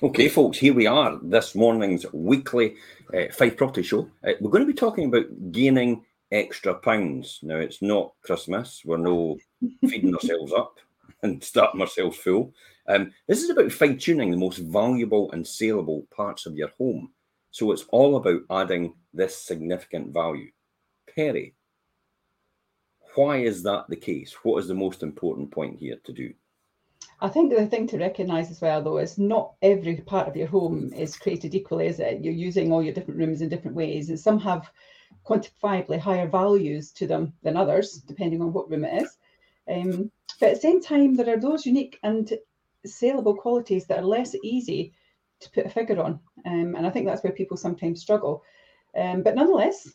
Okay, folks, here we are, this morning's weekly uh, Fife Property Show. Uh, we're going to be talking about gaining extra pounds. Now, it's not Christmas, we're no feeding ourselves up and starting ourselves full. Um, this is about fine tuning the most valuable and saleable parts of your home. So it's all about adding this significant value. Perry, why is that the case? What is the most important point here to do? I think the thing to recognise as well, though, is not every part of your home is created equally, is it? You're using all your different rooms in different ways, and some have quantifiably higher values to them than others, depending on what room it is. Um, but at the same time, there are those unique and saleable qualities that are less easy to put a figure on, um, and I think that's where people sometimes struggle. Um, but nonetheless,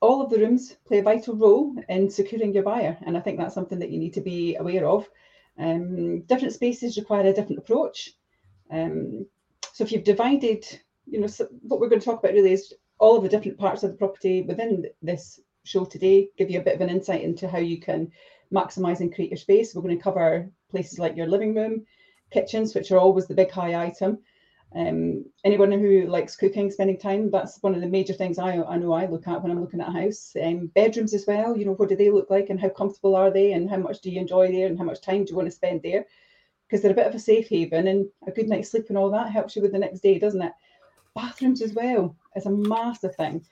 all of the rooms play a vital role in securing your buyer, and I think that's something that you need to be aware of. Um, different spaces require a different approach. Um, so if you've divided, you know, so what we're going to talk about really is all of the different parts of the property within this show today, give you a bit of an insight into how you can maximize and create your space. We're going to cover places like your living room, kitchens, which are always the big high item, um, anyone who likes cooking, spending time, that's one of the major things I, I know I look at when I'm looking at a house. Um, bedrooms as well, you know, what do they look like and how comfortable are they and how much do you enjoy there and how much time do you want to spend there? Because they're a bit of a safe haven and a good night's sleep and all that helps you with the next day, doesn't it? Bathrooms as well is a massive thing.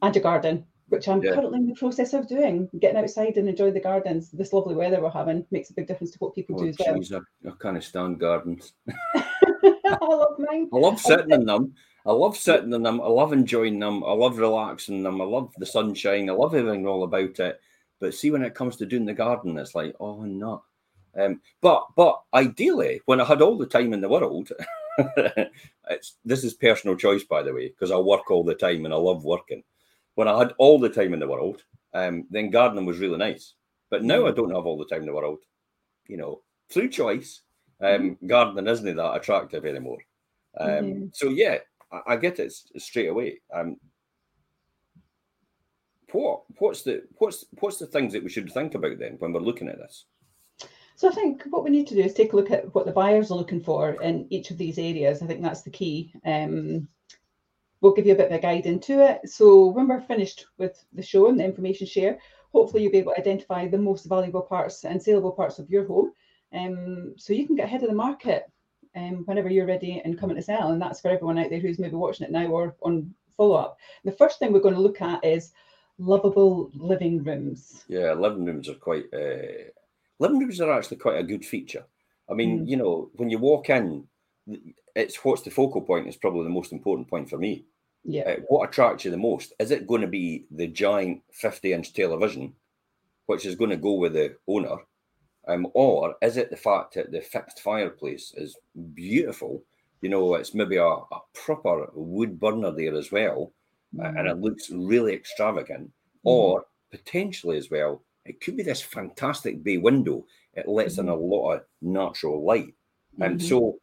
And your garden, which I'm yeah. currently in the process of doing. Getting outside and enjoying the gardens. This lovely weather we're having makes a big difference to what people oh, do as well. I, I kind of stand gardens. I love mine. I love sitting in them. I love sitting in them. I love enjoying them. I love relaxing them. I love the sunshine. I love everything all about it. But see, when it comes to doing the garden, it's like, oh no. Um, but but ideally, when I had all the time in the world, it's this is personal choice, by the way, because I work all the time and I love working. When I had all the time in the world, um, then gardening was really nice. But now I mm. don't have all the time in the world. You know, through choice, um, mm-hmm. gardening isn't that attractive anymore. Um, mm-hmm. So yeah, I, I, get it straight away. Um, what what's the what's what's the things that we should think about then when we're looking at this? So I think what we need to do is take a look at what the buyers are looking for in each of these areas. I think that's the key. Um, we'll give you a bit of a guide into it. So when we're finished with the show and the information share, hopefully you'll be able to identify the most valuable parts and saleable parts of your home um, so you can get ahead of the market um, whenever you're ready and coming to sell. And that's for everyone out there who's maybe watching it now or on follow up. The first thing we're going to look at is lovable living rooms. Yeah, living rooms are quite, uh, living rooms are actually quite a good feature. I mean, mm. you know, when you walk in, it's what's the focal point is probably the most important point for me. Yeah. Uh, what attracts you the most? Is it going to be the giant 50 inch television, which is going to go with the owner? Um, or is it the fact that the fixed fireplace is beautiful? You know, it's maybe a, a proper wood burner there as well, mm-hmm. and it looks really extravagant. Mm-hmm. Or potentially as well, it could be this fantastic bay window. It lets mm-hmm. in a lot of natural light. And mm-hmm. so,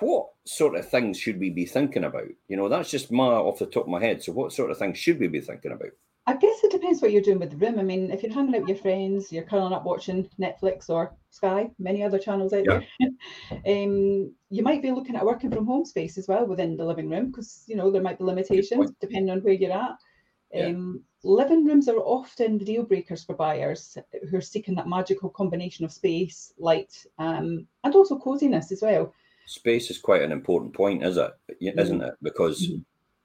what sort of things should we be thinking about? You know, that's just my off the top of my head. So, what sort of things should we be thinking about? I guess it depends what you're doing with the room. I mean, if you're hanging out with your friends, you're curling up watching Netflix or Sky, many other channels out yeah. there. um, you might be looking at working from home space as well within the living room because you know there might be limitations depending on where you're at. Yeah. Um, living rooms are often the deal breakers for buyers who are seeking that magical combination of space, light, um, and also coziness as well. Space is quite an important point, is it? Isn't mm-hmm. it? Because mm-hmm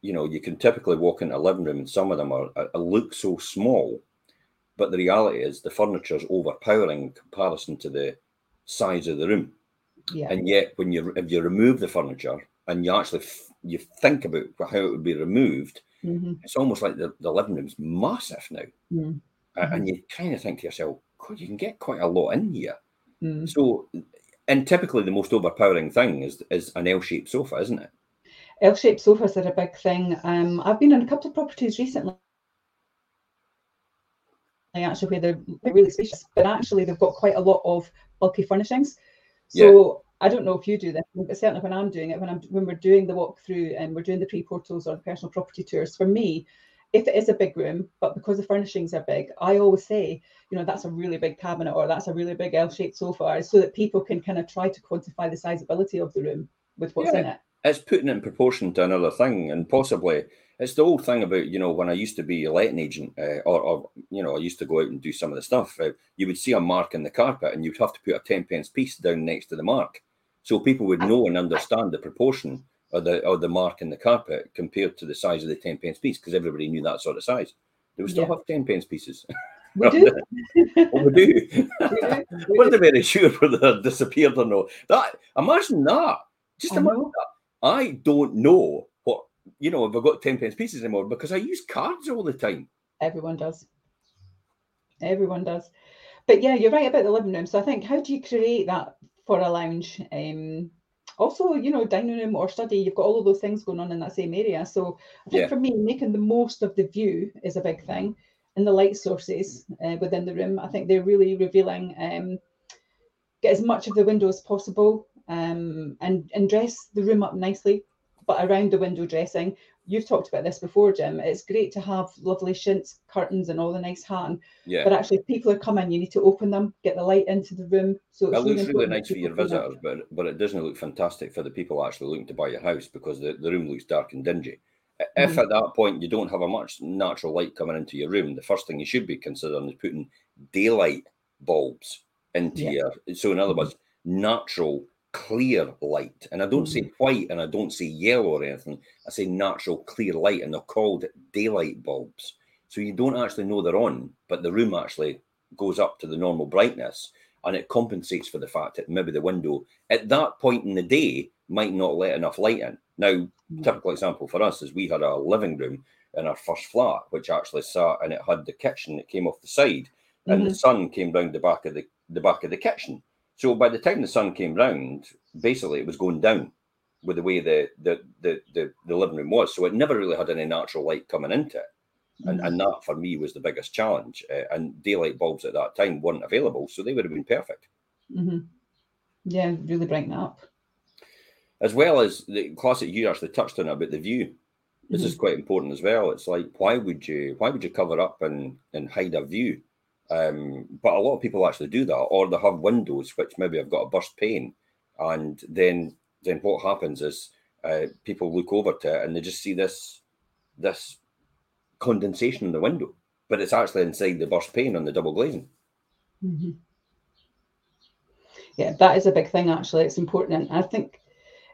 you know, you can typically walk into a living room and some of them are, are look so small, but the reality is the furniture is overpowering in comparison to the size of the room. Yeah. And yet, when you if you remove the furniture and you actually f- you think about how it would be removed, mm-hmm. it's almost like the, the living room's massive now, mm-hmm. and you kind of think to yourself, "God, you can get quite a lot in here." Mm-hmm. So, and typically the most overpowering thing is is an L-shaped sofa, isn't it? L-shaped sofas are a big thing. Um, I've been in a couple of properties recently actually where they're really spacious, but actually they've got quite a lot of bulky furnishings. So yeah. I don't know if you do this, but certainly when I'm doing it, when I'm when we're doing the walkthrough and we're doing the pre-portals or the personal property tours, for me, if it is a big room, but because the furnishings are big, I always say, you know, that's a really big cabinet or that's a really big L-shaped sofa, so that people can kind of try to quantify the sizability of the room with what's Yeah. in it. It's putting it in proportion to another thing, and possibly it's the old thing about you know when I used to be a letting agent, uh, or, or you know I used to go out and do some of the stuff. Uh, you would see a mark in the carpet, and you'd have to put a ten pence piece down next to the mark, so people would know and understand the proportion of the of the mark in the carpet compared to the size of the ten pence piece, because everybody knew that sort of size. They would still Yeah. have ten pence pieces. We do. oh, we do. we do. wasn't very sure whether they'd disappeared or not. That imagine that. Just I imagine know. that. I don't know what you know if I've got ten pence pieces anymore because I use cards all the time. Everyone does. Everyone does. But yeah, you're right about the living room. So I think how do you create that for a lounge? Um, also, you know, dining room or study, you've got all of those things going on in that same area. So I think Yeah. for me, making the most of the view is a big thing, and the light sources uh, within the room. I think they're really revealing. Um, get as much of the window as possible, um, and and dress the room up nicely, but around the window dressing. You've talked about this before, Jim. It's great to have lovely chintz curtains and all the nice hang, Yeah, but actually, people are coming, you need to open them, get the light into the room. So it looks really nice for your visitors, but but it doesn't look fantastic for the people actually looking to buy your house because the, the room looks dark and dingy. If Mhm. at that point you don't have a much natural light coming into your room, the first thing you should be considering is putting daylight bulbs into Yeah. your. So in other Mhm. words, natural clear light, and I don't say white and I don't say yellow or anything. I say natural clear light, and they're called daylight bulbs. So you don't actually know they're on, but the room actually goes up to the normal brightness, and it compensates for the fact that maybe the window at that point in the day might not let enough light in. Now, Mhm. typical example for us is we had a living room in our first flat, which actually sat and it had the kitchen that came off the side, and the sun came round the back of the the back of the kitchen. So by the time the sun came round, basically it was going down with the way the the the the, the living room was. So it never really had any natural light coming into it. And, and that for me was the biggest challenge. Uh, and daylight bulbs at that time weren't available, so they would have been perfect. Mhm. Yeah, really brighten up. As well as the classic you actually touched on it about the view. This is quite important as well. It's like why would you why would you cover up and and hide a view? Um, but a lot of people actually do that, or they have windows which maybe have got a burst pane, and then then what happens is uh, people look over to it and they just see this this condensation in the window, but it's actually inside the burst pane on the double glazing. Mhm. Yeah, that is a big thing. Actually, it's important, and I think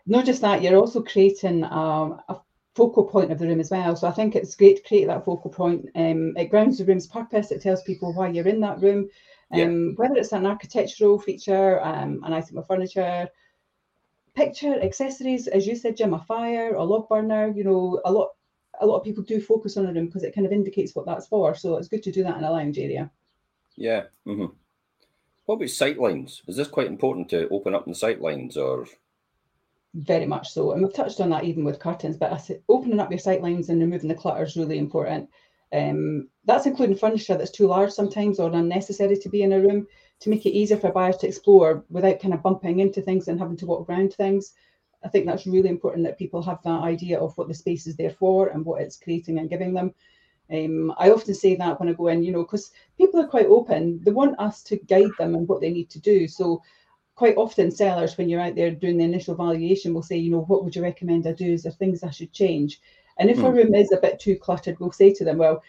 not just that, you're also creating um, a focal point of the room as well. So I think it's great to create that focal point. Um, it grounds the room's purpose. It tells people why you're in that room. Yeah. Um, whether it's an architectural feature, um, an item of furniture, picture, accessories, as you said, Jim, a fire, a log burner. You know, a lot. A lot of people do focus on a room because it kind of indicates what that's for. So it's good to do that in a lounge area. Yeah. hmm What about sight lines? Is this quite important to open up the sight lines, or Very much so. And we've touched on that even with curtains, but opening up your sight lines and removing the clutter is really important. Um, that's including furniture that's too large sometimes or unnecessary to be in a room to make it easier for buyers to explore without kind of bumping into things and having to walk around things. I think that's really important that people have that idea of what the space is there for and what it's creating and giving them. Um, I often say that when I go in, you know, because people are quite open. They want us to guide them and what they need to do. So quite often sellers, when you're out there doing the initial valuation, will say, you know, what would you recommend I do? Is there things I should change? And if a Hmm. room is a bit too cluttered, we'll say to them, well,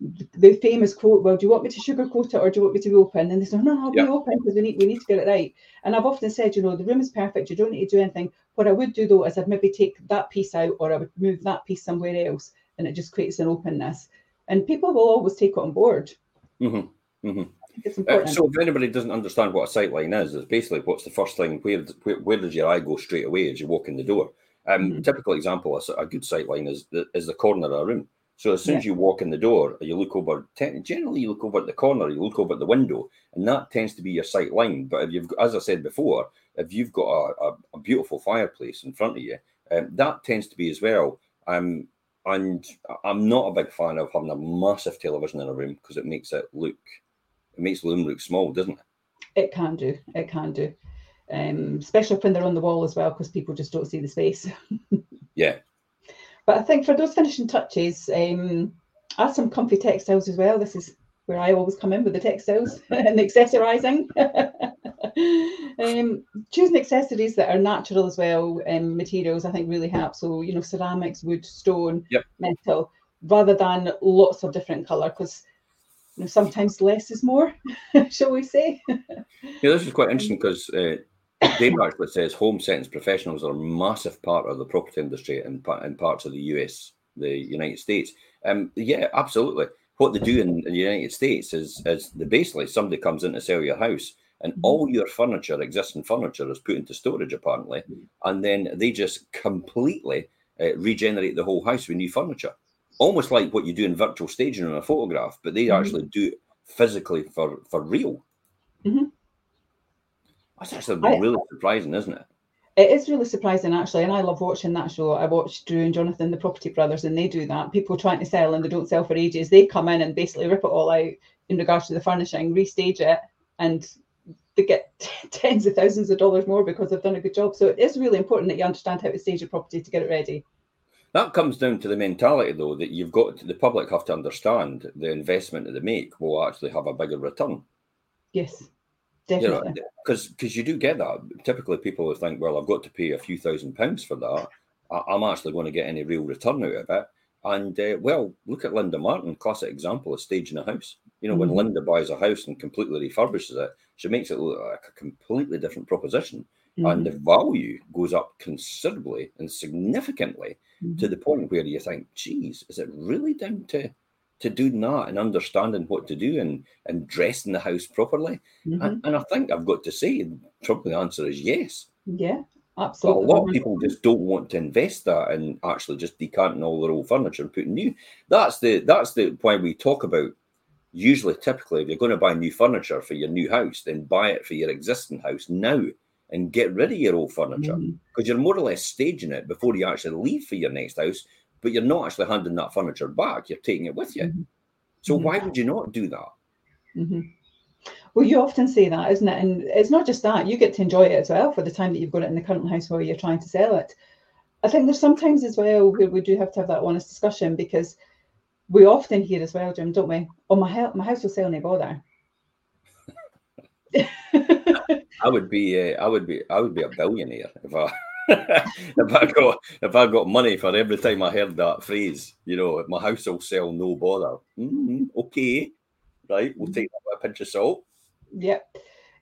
the famous quote, well, do you want me to sugarcoat it or do you want me to be open? And they say, no, no, I'll Yeah. be open because we need we need to get it right. And I've often said, you know, the room is perfect, you don't need to do anything. What I would do though is I'd maybe take that piece out or I would move that piece somewhere else and it just creates an openness. And people will always take it on board. Mhm, mhm. I think it's Uh, so if anybody doesn't understand what a sight line is, it's basically what's the first thing where where, where does your eye go straight away as you walk in the door? Um, Mhm. Typical example, a good sight line is the, is the corner of a room. So as soon as you walk in the door, you look over. Generally, you look over at the corner, you look over at the window, and that tends to be your sight line. But if you've, got- as I said before, if you've got a, a, a beautiful fireplace in front of you, um, that tends to be as well. Um, and I'm not a big fan of having a massive television in a room because it makes it look, it makes the room look small, doesn't it? It can do. It can do. Um, especially when they're on the wall as well, because people just don't see the space. Yeah. But I think for those finishing touches, um, add some comfy textiles as well. This is where I always come in with the textiles and the accessorizing. um, choosing accessories that are natural as well, um, materials I think really help. So you know, ceramics, wood, stone, yep. metal, rather than lots of different color because you know, sometimes less is more, shall we say? yeah, this is quite interesting because uh, Dave actually says home settings professionals are a massive part of the property industry in, in parts of the US, the United States. Um, yeah, absolutely. What they do in the United States is, is the basically somebody comes in to sell your house and mm-hmm. all your furniture, existing furniture, is put into storage apparently, and then they just completely uh, regenerate the whole house with new furniture, almost like what you do in virtual staging on a photograph, but they mm-hmm. actually do it physically for for real. Mm-hmm. That's actually I, really surprising, isn't it? It is really surprising, actually, and I love watching that show. I watched Drew and Jonathan, the Property Brothers, and they do that. People trying to sell and they don't sell for ages. They come in and basically rip it all out in regards to the furnishing, restage it, and they get tens of thousands of dollars more because they've done a good job. So it is really important that you understand how to stage a property to get it ready. That comes down to the mentality, though, that you've got the public have to understand the investment that they make will actually have a bigger return. Yes. Definitely. Because you, know, you do get that. Typically, people will think, well, I've got to pay a few thousand pounds for that. I, am actually going to get any real return out of it. And uh, well, look at Linda Martin, classic example of staging a house. You know, mm-hmm. when Linda buys a house and completely refurbishes it, she makes it look like a completely different proposition. Mm-hmm. And the value goes up considerably and significantly mm-hmm. to the point where you think, geez, is it really down to to doing that and understanding what to do and and dressing the house properly. Mm-hmm. And, and, I think I've got to say, probably the answer is yes. Yeah, absolutely. But a lot of people just don't want to invest that and actually just decanting all their old furniture and putting new. That's the that's the why we talk about. Usually, typically, if you're going to buy new furniture for your new house, then buy it for your existing house now and get rid of your old furniture because mm-hmm. you're more or less staging it before you actually leave for your next house but you're not actually handing that furniture back. You're taking it with you. Mm-hmm. So mm-hmm. why would you not do that? Mm-hmm. Well, you often say that, isn't it? And it's not just that, you get to enjoy it as well for the time that you've got it in the current house where you're trying to sell it. I think there's sometimes as well where we do have to have that honest discussion because we often hear as well, Jim, don't we? Oh, my, my house will sell, no bother. I would be, uh, I would be, I would be a billionaire if I if I got if I got money for every time I heard that phrase, you know, my house will sell, no bother. Mm-hmm, okay, right, we'll take that with a pinch of salt. Yep.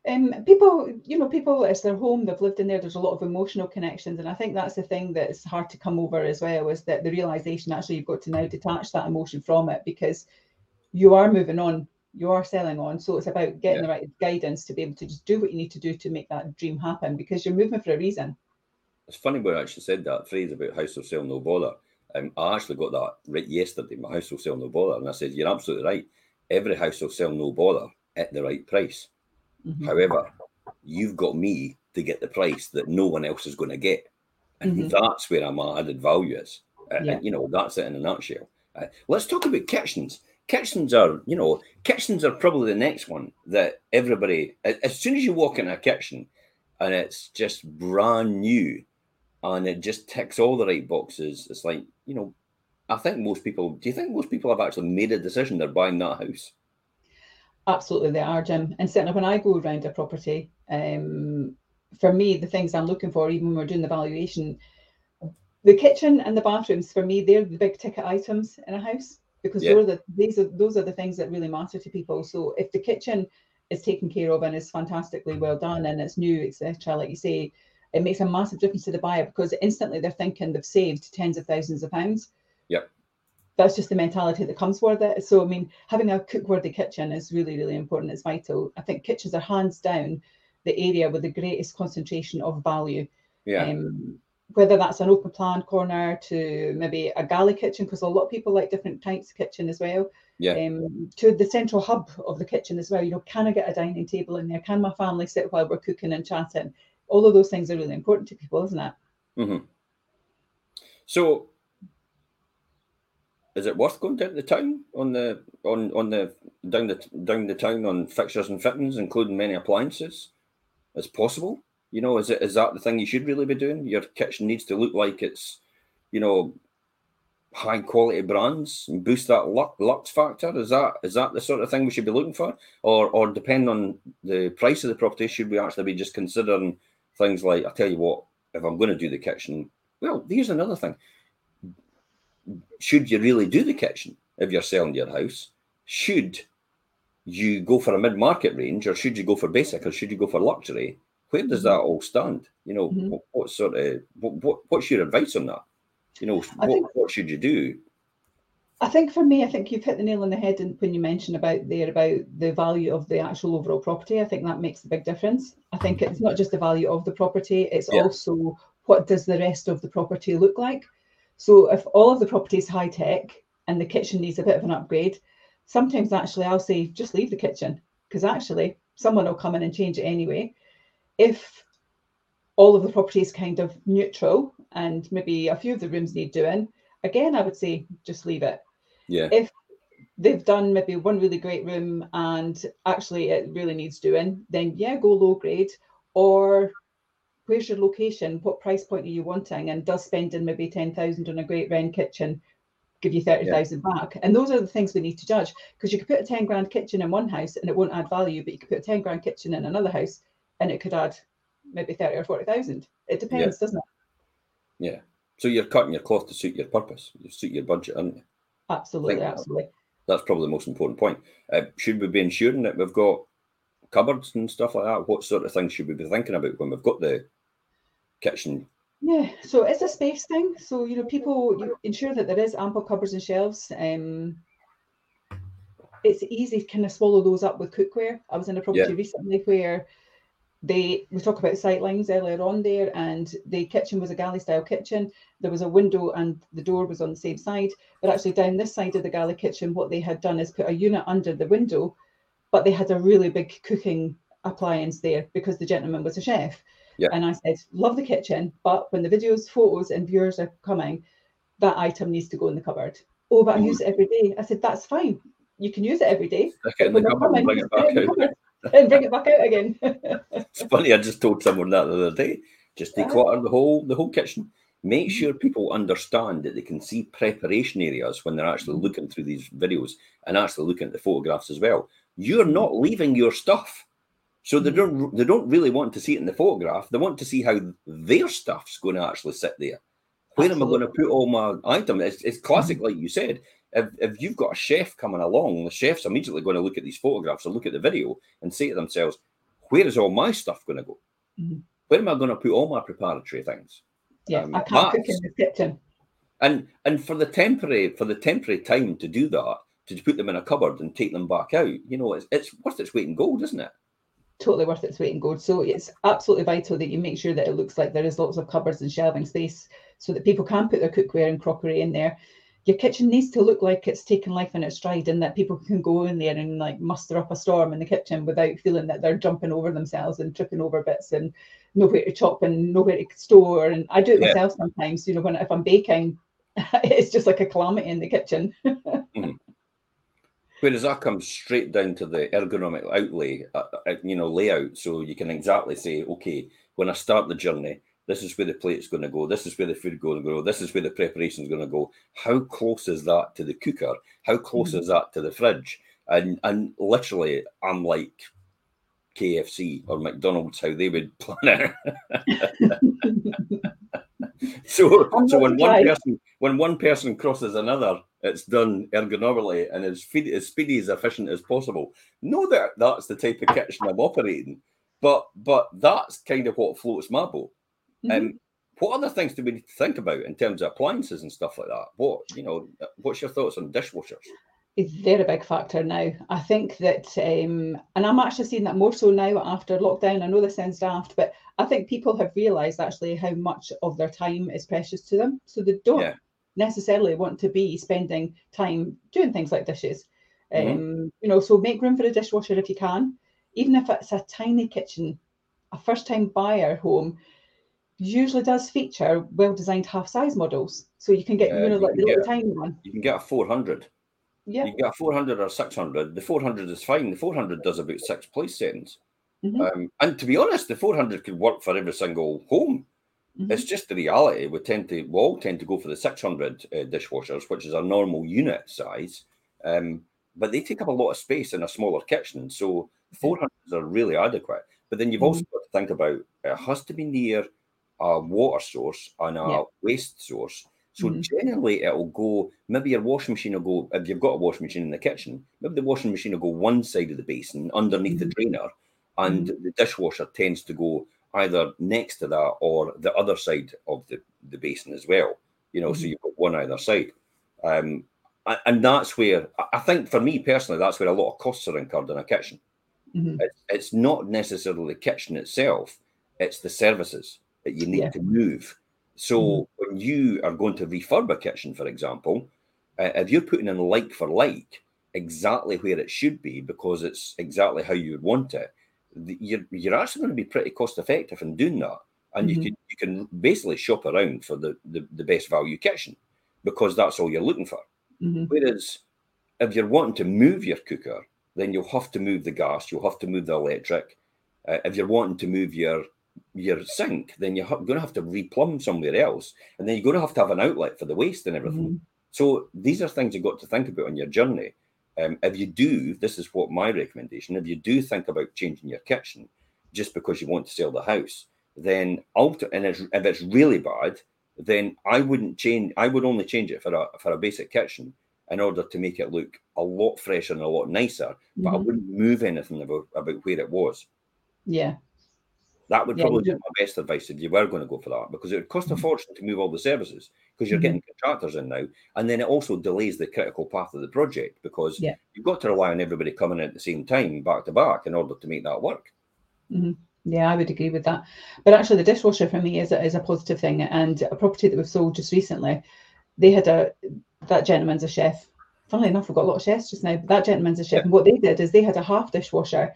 Um, people, you know, people, it's their home, they've lived in there, there's a lot of emotional connections. And I think that's the thing that's hard to come over as well, is that the realization actually you've got to now detach that emotion from it because you are moving on, you are selling on. So it's about getting yeah. the right guidance to be able to just do what you need to do to make that dream happen because you're moving for a reason it's funny when I actually said that phrase about house will sell no bother. Um, I actually got that right yesterday. My house will sell no bother, and I said, "You're absolutely right. Every house will sell no bother at the right price. Mm-hmm. However, you've got me to get the price that no one else is going to get, and mm-hmm. that's where my added value is. Uh, yeah. And you know, that's it in a nutshell. Uh, let's talk about kitchens. Kitchens are, you know, kitchens are probably the next one that everybody. As soon as you walk in a kitchen, and it's just brand new and it just ticks all the right boxes. It's like, you know, I think most people, do you think most people have actually made a decision they're buying that house? Absolutely, they are, Jim. And certainly when I go around a property, um, for me, the things I'm looking for, even when we're doing the valuation, the kitchen and the bathrooms, for me, they're the big ticket items in a house because yeah. those are the these are those are the things that really matter to people. So if the kitchen is taken care of and is fantastically well done and it's new, etc., like you say, it makes a massive difference to the buyer because instantly they're thinking they've saved tens of thousands of pounds. Yep. That's just the mentality that comes with it. So, I mean, having a cook-worthy kitchen is really, really important. It's vital. I think kitchens are hands down the area with the greatest concentration of value. Yeah. Um, whether that's an open plan corner to maybe a galley kitchen, because a lot of people like different types of kitchen as well. Yeah. Um, to the central hub of the kitchen as well. You know, can I get a dining table in there? Can my family sit while we're cooking and chatting? all of those things are really important to people, isn't it? Mm-hmm. So, is it worth going down the town on the on on the down the down the town on fixtures and fittings, including many appliances, as possible? You know, is it is that the thing you should really be doing? Your kitchen needs to look like it's, you know, high quality brands and boost that luck lux factor? Is that is that the sort of thing we should be looking for, or or depend on the price of the property? Should we actually be just considering things like I tell you what, if I'm going to do the kitchen, well, here's another thing. Should you really do the kitchen if you're selling your house? Should you go for a mid market range, or should you go for basic, or should you go for luxury? Where does that all stand? You know, mm-hmm. what, what, sort of what, what what's your advice on that? You know, what, think, what should you do? I think for me, I think you've hit the nail on the head when you mentioned about there about the value of the actual overall property. I think that makes a big difference. I think it's not just the value of the property; it's yeah. also what does the rest of the property look like. So if all of the property is high tech and the kitchen needs a bit of an upgrade, sometimes actually I'll say just leave the kitchen because actually someone will come in and change it anyway. If all of the property is kind of neutral and maybe a few of the rooms need doing, again, I would say just leave it. Yeah. If they've done maybe one really great room and actually it really needs doing, then yeah, go low grade. Or where's your location? What price point are you wanting? And does spending maybe 10,000 on a great Wren kitchen give you 30,000 yeah. back? And those are the things we need to judge because you could put a 10 grand kitchen in one house and it won't add value, but you could put a 10 grand kitchen in another house and it could add maybe 30 or 40,000. It depends, yeah. doesn't it? Yeah. So you're cutting your cloth to suit your purpose, you suit your budget, aren't you? Absolutely, absolutely. That's probably the most important point. Uh, should we be ensuring that we've got cupboards and stuff like that? What sort of things should we be thinking about when we've got the kitchen? Yeah, so it's a space thing. So you know, people you ensure that there is ample cupboards and shelves. Um, it's easy to kind of swallow those up with cookware. I was in a property yeah. recently where they we talk about sight lines earlier on there and the kitchen was a galley style kitchen. There was a window and the door was on the same side but actually down this side of the galley kitchen what they had done is put a unit under the window but they had a really big cooking appliance there because the gentleman was a chef. Yeah. and i said love the kitchen but when the videos photos and viewers are coming that item needs to go in the cupboard. Oh but i use it every day. I said that's fine. You can use it every day. And bring it back out again. it's funny. I just told someone that the other day. Just declutter the whole the whole kitchen. Make mm-hmm. sure people understand that they can see preparation areas when they're actually mm-hmm. looking through these videos and actually looking at the photographs as well. You're not mm-hmm. leaving your stuff. So they don't they don't really want to see it in the photograph. They want to see how their stuff's going to actually sit there. Where Absolutely. am I going to put all my items? It's, it's classic, like you said if, if you've got a chef coming along, the chef's immediately going to look at these photographs or look at the video and say to themselves, where is all my stuff going to go? Mm-hmm. Where am I going to put all my preparatory things? Yeah, um, I can't cook in the kitchen. And and for the temporary for the temporary time to do that, to put them in a cupboard and take them back out, you know, it's it's worth its weight in gold, isn't it? Totally worth its weight in gold. So it's absolutely vital that you make sure that it looks like there is lots of cupboards and shelving space so that people can put their cookware and crockery in there your kitchen needs to look like it's taken life in its stride and that people can go in there and like muster up a storm in the kitchen without feeling that they're jumping over themselves and tripping over bits and nowhere to chop and nowhere to store. And I do it yeah. myself sometimes, you know, when if I'm baking, it's just like a calamity in the kitchen. mm-hmm. Whereas I come straight down to the ergonomic outlay, uh, uh, you know, layout. So you can exactly say, okay, when I start the journey, this is where the plate's going to go. This is where the food going to go. This is where the preparation is going to go. How close is that to the cooker? How close mm-hmm. is that to the fridge? And and literally, I'm like KFC or McDonald's how they would plan it. so so when one person when one person crosses another, it's done ergonomically and as, feed, as speedy as efficient as possible. Know that that's the type of kitchen I'm operating, but but that's kind of what floats my boat. Mm-hmm. Um, what other things do we need to think about in terms of appliances and stuff like that? What you know, what's your thoughts on dishwashers? They're a big factor now. I think that, um, and I'm actually seeing that more so now after lockdown. I know this sounds daft, but I think people have realised actually how much of their time is precious to them. So they don't yeah. necessarily want to be spending time doing things like dishes. Mm-hmm. Um, you know, so make room for a dishwasher if you can, even if it's a tiny kitchen. A first-time buyer home usually does feature well-designed half-size models, so you can get you know like the little tiny one. You can get a 400. Yeah. You can get a 400 or 600. The 400 is fine. The 400 does about six place settings. Mm-hmm. Um, and to be honest, the 400 could work for every single home. Mm-hmm. It's just the reality. We tend to, we all tend to go for the 600 uh, dishwashers, which is our normal unit size, um, but they take up a lot of space in a smaller kitchen. So 400s are really adequate. But then you've mm-hmm. also got to think about it has to be near a water source and a yeah. waste source. So mm-hmm. generally, it'll go. Maybe your washing machine will go. If you've got a washing machine in the kitchen, maybe the washing machine will go one side of the basin underneath mm-hmm. the drainer, and mm-hmm. the dishwasher tends to go either next to that or the other side of the, the basin as well. You know, so mm-hmm. you've got one either side. Um, and that's where I think, for me personally, that's where a lot of costs are incurred in a kitchen. Mm-hmm. It's, it's not necessarily the kitchen itself; it's the services that you need yeah. to move. So mm-hmm. when you are going to refurb a kitchen, for example, uh, if you're putting in like for like exactly where it should be because it's exactly how you would want it, you're you're actually going to be pretty cost effective in doing that, and mm-hmm. you can you can basically shop around for the, the, the best value kitchen because that's all you're looking for. Mm-hmm. Whereas if you're wanting to move your cooker, then you'll have to move the gas, you'll have to move the electric. Uh, if you're wanting to move your your sink, then you're going to have to replumb somewhere else, and then you're going to have to have an outlet for the waste and everything. Mm-hmm. So these are things you've got to think about on your journey. Um, if you do, this is what my recommendation. If you do think about changing your kitchen just because you want to sell the house, then alter and it's, if it's really bad, then I wouldn't change. I would only change it for a for a basic kitchen in order to make it look a lot fresher and a lot nicer. Mm-hmm. But I mm-hmm. wouldn't move anything about about where it was. Yeah, that would probably yeah, be my best advice if you were going to go for that, because it would cost a mm-hmm. fortune to move all the services because you're mm-hmm. getting contractors in now, and then it also delays the critical path of the project because yeah. you've got to rely on everybody coming in at the same time, back to back, in order to make that work. Mm-hmm. Yeah, I would agree with that. But actually, the dishwasher for me is a, is a positive thing. And a property that we've sold just recently, they had a that gentleman's a chef. Funnily enough, we've got a lot of chefs just now. But that gentleman's a chef, yeah. and what they did is they had a half dishwasher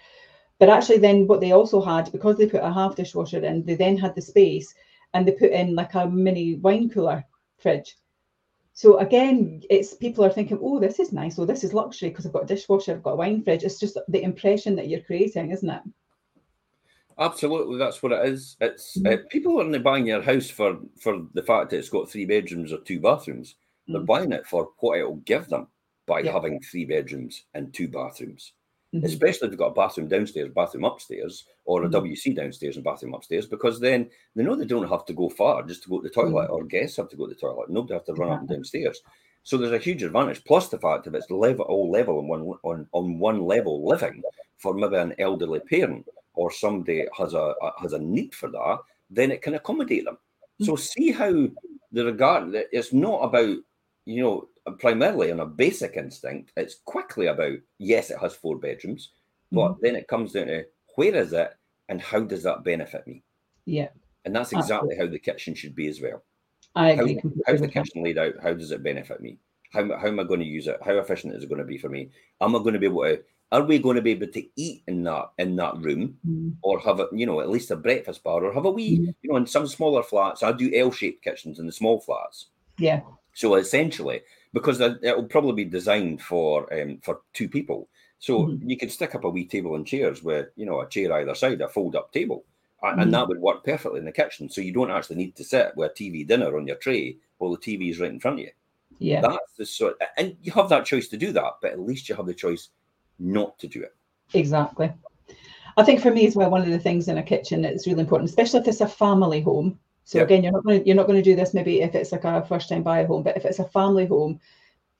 but actually, then what they also had, because they put a half dishwasher in, they then had the space and they put in like a mini wine cooler fridge. So again, it's people are thinking, oh, this is nice. Oh, this is luxury because I've got a dishwasher, I've got a wine fridge. It's just the impression that you're creating, isn't it? Absolutely, that's what it is. It's mm-hmm. uh, people aren't buying your house for for the fact that it's got three bedrooms or two bathrooms. Mm-hmm. They're buying it for what it will give them by yeah. having three bedrooms and two bathrooms. Mm-hmm. Especially if you've got a bathroom downstairs, bathroom upstairs, or a mm-hmm. WC downstairs and bathroom upstairs, because then they know they don't have to go far just to go to the toilet, mm-hmm. or guests have to go to the toilet. Nobody have to run up and downstairs. So there's a huge advantage. Plus the fact that it's level all level on one on, on one level living for maybe an elderly parent or somebody has a, a has a need for that, then it can accommodate them. So mm-hmm. see how the regard it's not about you know primarily on a basic instinct, it's quickly about yes, it has four bedrooms, but mm-hmm. then it comes down to where is it and how does that benefit me? Yeah. And that's exactly how the kitchen should be as well. I agree. How, how's the kitchen laid out? How does it benefit me? How, how am I going to use it? How efficient is it going to be for me? Am I going to be able to? Are we going to be able to eat in that in that room, mm. or have a you know at least a breakfast bar, or have a wee mm. you know in some smaller flats? I do L-shaped kitchens in the small flats. Yeah. So essentially, because it will probably be designed for um, for two people. So mm-hmm. you could stick up a wee table and chairs with you know a chair either side, a fold up table, and, mm-hmm. that would work perfectly in the kitchen. So you don't actually need to sit with a TV dinner on your tray while the TV is right in front of you. Yeah, that's the sort, and you have that choice to do that, but at least you have the choice not to do it. Exactly. I think for me as well, one of the things in a kitchen that's really important, especially if it's a family home, so yep. again, you're not going to you're not going to do this maybe if it's like a first time buyer home, but if it's a family home,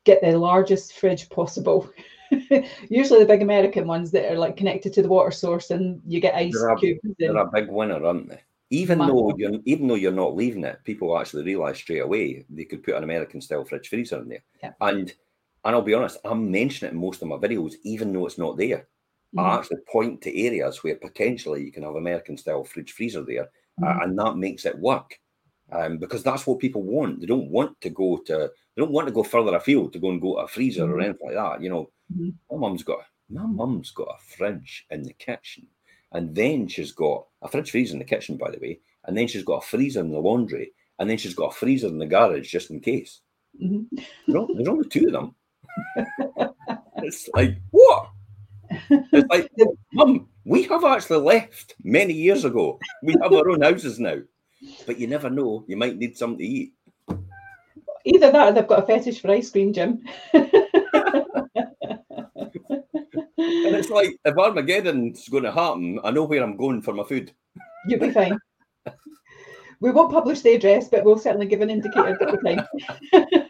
get the largest fridge possible. Usually the big American ones that are like connected to the water source and you get ice they're cubes. A, they're a big winner, aren't they? Even though you're even though you're not leaving it, people actually realise straight away they could put an American style fridge freezer in there. Yeah. And and I'll be honest, I'm mentioning it in most of my videos, even though it's not there. Mm-hmm. I actually point to areas where potentially you can have American style fridge freezer there. Uh, and that makes it work. Um, because that's what people want. They don't want to go to they don't want to go further afield to go and go to a freezer mm-hmm. or anything like that. You know, mm-hmm. my mum's got my mum's got a fridge in the kitchen, and then she's got a fridge freezer in the kitchen, by the way, and then she's got a freezer in the laundry, and then she's got a freezer in the garage just in case. Mm-hmm. There's, there's only two of them. it's like what? It's like, mum, we have actually left many years ago. We have our own houses now. but you never know. You might need something to eat. Either that or they've got a fetish for ice cream, Jim. and it's like if Armageddon's going to happen, I know where I'm going for my food. You'll be fine. we won't publish the address, but we'll certainly give an indicator at the time.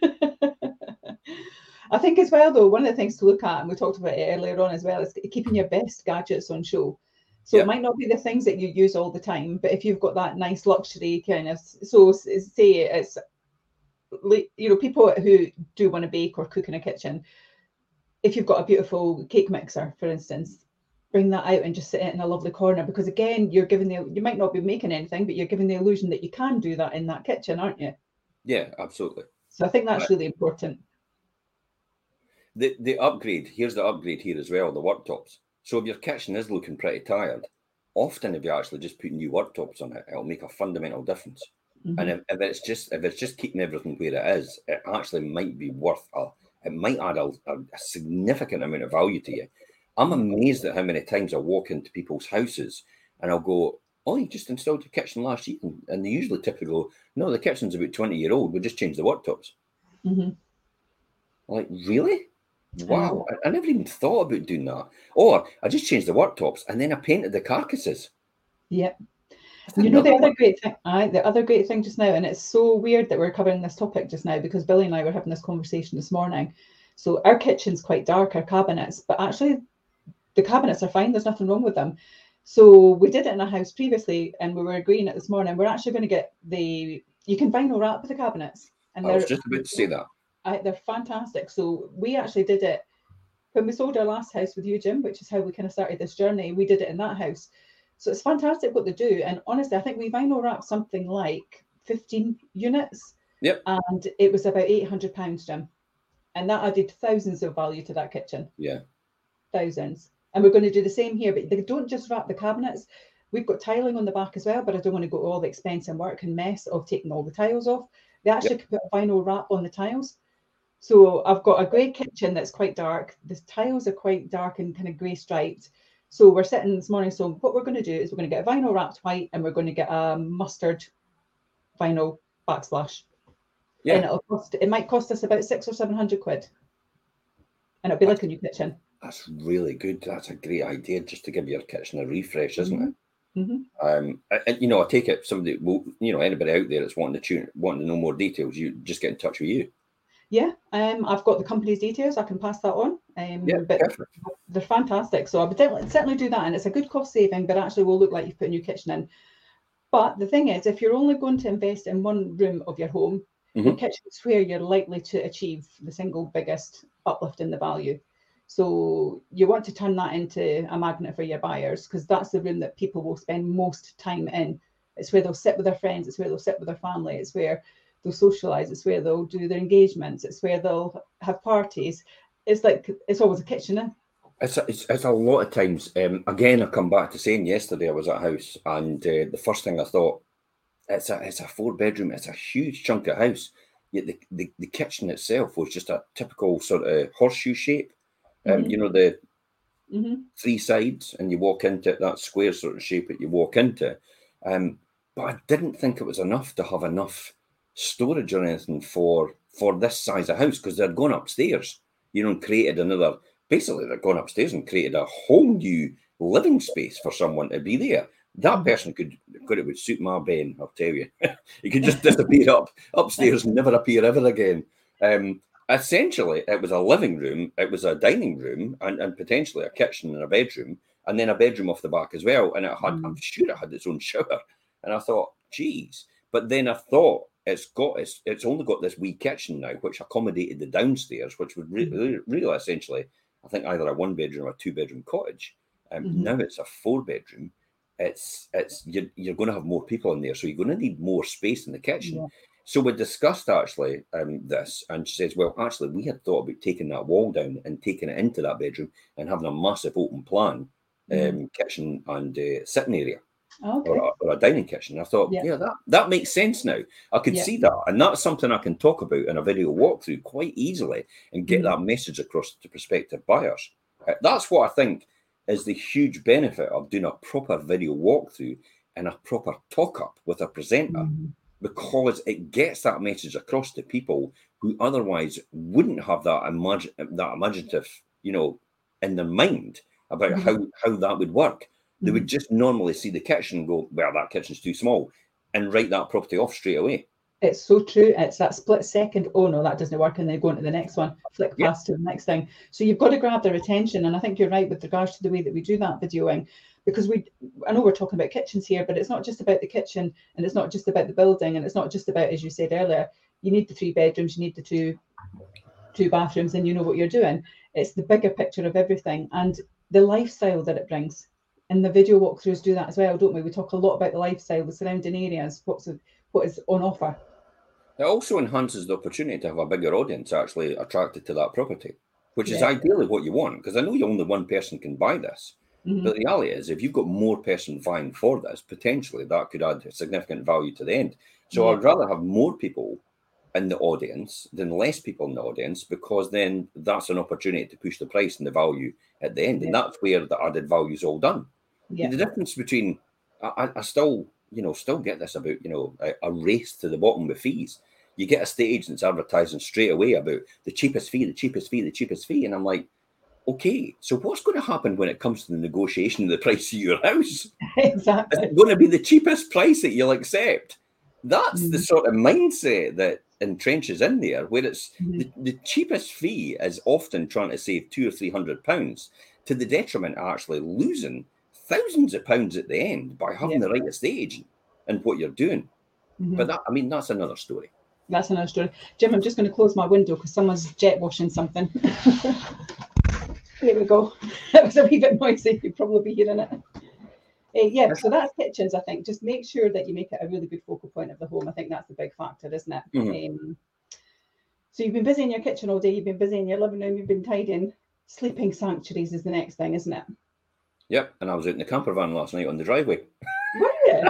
I think as well, though, one of the things to look at, and we talked about it earlier on as well, is keeping your best gadgets on show. So yep. it might not be the things that you use all the time, but if you've got that nice luxury kind of, so say it's, you know, people who do want to bake or cook in a kitchen, if you've got a beautiful cake mixer, for instance, bring that out and just sit it in a lovely corner because again, you're giving the, you might not be making anything, but you're giving the illusion that you can do that in that kitchen, aren't you? Yeah, absolutely. So I think that's right. really important. The the upgrade, here's the upgrade here as well, the worktops so if your kitchen is looking pretty tired, often if you actually just put new worktops on it, it'll make a fundamental difference. Mm-hmm. And if, if, it's just if it's just keeping everything where it is, it actually might be worth a it might add a, a, significant amount of value to you. I'm amazed at how many times I walk into people's houses and I'll go, Oh, you just installed your kitchen last year. And they usually typically go, No, the kitchen's about 20 year old. We just changed the worktops. Mm-hmm. Like, really? Wow, mm. I, I, never even thought about doing that. Or I just changed the worktops and then I painted the carcasses. Yep. You know the other great thing, I, the other great thing just now, and it's so weird that we're covering this topic just now because Billy and I were having this conversation this morning. So our kitchen's quite dark, our cabinets, but actually the cabinets are fine. There's nothing wrong with them. So we did it in a house previously, and we were agreeing it this morning. We're actually going to get the you can vinyl wrap the cabinets. And I was just about to say that. I, they're fantastic. So we actually did it when we sold our last house with you, Jim, which is how we kind of started this journey. We did it in that house. So it's fantastic what they do. And honestly, I think we vinyl wrapped something like 15 units. Yep. And it was about 800 pounds, Jim. And that added thousands of value to that kitchen. Yeah. Thousands. And we're going to do the same here, but they don't just wrap the cabinets. We've got tiling on the back as well, but I don't want to go all the expense and work and mess of taking all the tiles off. They actually yep. put a vinyl wrap on the tiles. So I've got a grey kitchen that's quite dark. The tiles are quite dark and kind of grey striped. So we're sitting this morning. So what we're going to do is we're going to get a vinyl wrapped white and we're going to get a mustard vinyl backsplash. Yeah. And it'll cost it might cost us about six or seven hundred quid. And it'll be that's, like a new kitchen. That's really good. That's a great idea just to give your kitchen a refresh, isn't mm-hmm. it? Mm-hmm. Um, and, you know, I take it somebody will, you know, anybody out there that's wanting to tune, wanting to know more details, you just get in touch with you. Yeah, um, I've got the company's details. I can pass that on. Um, yeah, but perfect. they're fantastic. So I would certainly do that, and it's a good cost saving. But actually, will look like you've put a new kitchen in. But the thing is, if you're only going to invest in one room of your home, mm-hmm. the kitchen is where you're likely to achieve the single biggest uplift in the value. So you want to turn that into a magnet for your buyers because that's the room that people will spend most time in. It's where they'll sit with their friends. It's where they'll sit with their family. It's where they'll socialize it's where they'll do their engagements it's where they'll have parties it's like it's always a kitchen eh? It's a, it's, it's a lot of times. Um, again, I come back to saying yesterday I was at a house, and uh, the first thing I thought, it's a it's a four bedroom, it's a huge chunk of house. Yet the, the, the kitchen itself was just a typical sort of horseshoe shape. Um, mm-hmm. You know the mm-hmm. three sides, and you walk into it, that square sort of shape that you walk into. Um, but I didn't think it was enough to have enough storage or anything for for this size of house because they're going upstairs, you know, and created another. Basically, they're going upstairs and created a whole new living space for someone to be there. That mm-hmm. person could could it would suit my Ben, I'll tell you. he could just disappear up upstairs and never appear ever again. Um, essentially, it was a living room, it was a dining room, and, and potentially a kitchen and a bedroom, and then a bedroom off the back as well. And it had, mm. I'm sure it had its own shower. And I thought, geez. But then I thought it's got it's it's only got this wee kitchen now, which accommodated the downstairs, which would really, mm-hmm. really essentially, I think either a one bedroom or two bedroom cottage. Um, mm-hmm. Now it's a four bedroom. It's it's you're, you're going to have more people in there, so you're going to need more space in the kitchen. Yeah. So we discussed actually um, this, and she says, "Well, actually, we had thought about taking that wall down and taking it into that bedroom and having a massive open plan mm-hmm. um, kitchen and uh, sitting area." Okay. or, a, or, a, dining kitchen. I thought, yeah. yeah, that, that makes sense now. I could yeah. see that. And that's something I can talk about in a video walkthrough quite easily and get mm-hmm. that message across to prospective buyers. Uh, that's what I think is the huge benefit of doing a proper video walkthrough and a proper talk up with a presenter Mm-hmm. because it gets that message across to people who otherwise wouldn't have that imagine that imaginative, you know, in their mind about Mhm. how how that would work. They would mm. just normally see the kitchen and go, well, that kitchen's too small, and write that property off straight away. It's so true. It's that split second. Oh no, that doesn't work, and then go on to the next one, flick Yeah. past to the next thing. So you've got to grab their attention, and I think you're right with regards to the way that we do that videoing, because we. I know we're talking about kitchens here, but it's not just about the kitchen, and it's not just about the building, and it's not just about, as you said earlier, you need the three bedrooms, you need the two, two bathrooms, and you know what you're doing. It's the bigger picture of everything, and the lifestyle that it brings. And the video walkthroughs do that as well, don't we? We talk a lot about the lifestyle, the surrounding areas, what's what is on offer. It also enhances the opportunity to have a bigger audience actually attracted to that property, which is ideally what you want. Because I know you only one person can buy this, Mhm. but the reality is, if you've got more person vying for this, potentially that could add significant value to the end. So Yeah. I'd rather have more people in the audience than less people in the audience, because then that's an opportunity to push the price and the value at the end, and that's where the added value is all done. Yeah. The difference between I, I- still, you know, still get this about, you know, a, a race to the bottom with fees. You get a state agent's advertising straight away about the cheapest fee, the cheapest fee, the cheapest fee. And I'm like, okay, so what's going to happen when it comes to the negotiation of the price of your house? Exactly. Is it going to be the cheapest price that you'll accept? That's the Mhm. sort of mindset that entrenches in there, where it's Mhm. the, the cheapest fee is often trying to save two or three hundred pounds to the detriment of actually losing thousands of pounds at the end by having Yeah. the right estate agent and what you're doing. Mhm. But that, I mean, that's another story. That's another story. Jim, I'm just going to close my window because someone's jet washing something. there we go. That was a wee bit noisy. You'd probably be hearing it. Uh, yeah, so that's kitchens, I think. Just make sure that you make it a really good focal point of the home. I think that's the big factor, isn't it? Mhm. Um, so you've been busy in your kitchen all day, you've been busy in your living room, you've been tidying. Sleeping sanctuaries is the next thing, isn't it? Yep. And I was out in the camper van last night on the driveway. Were you?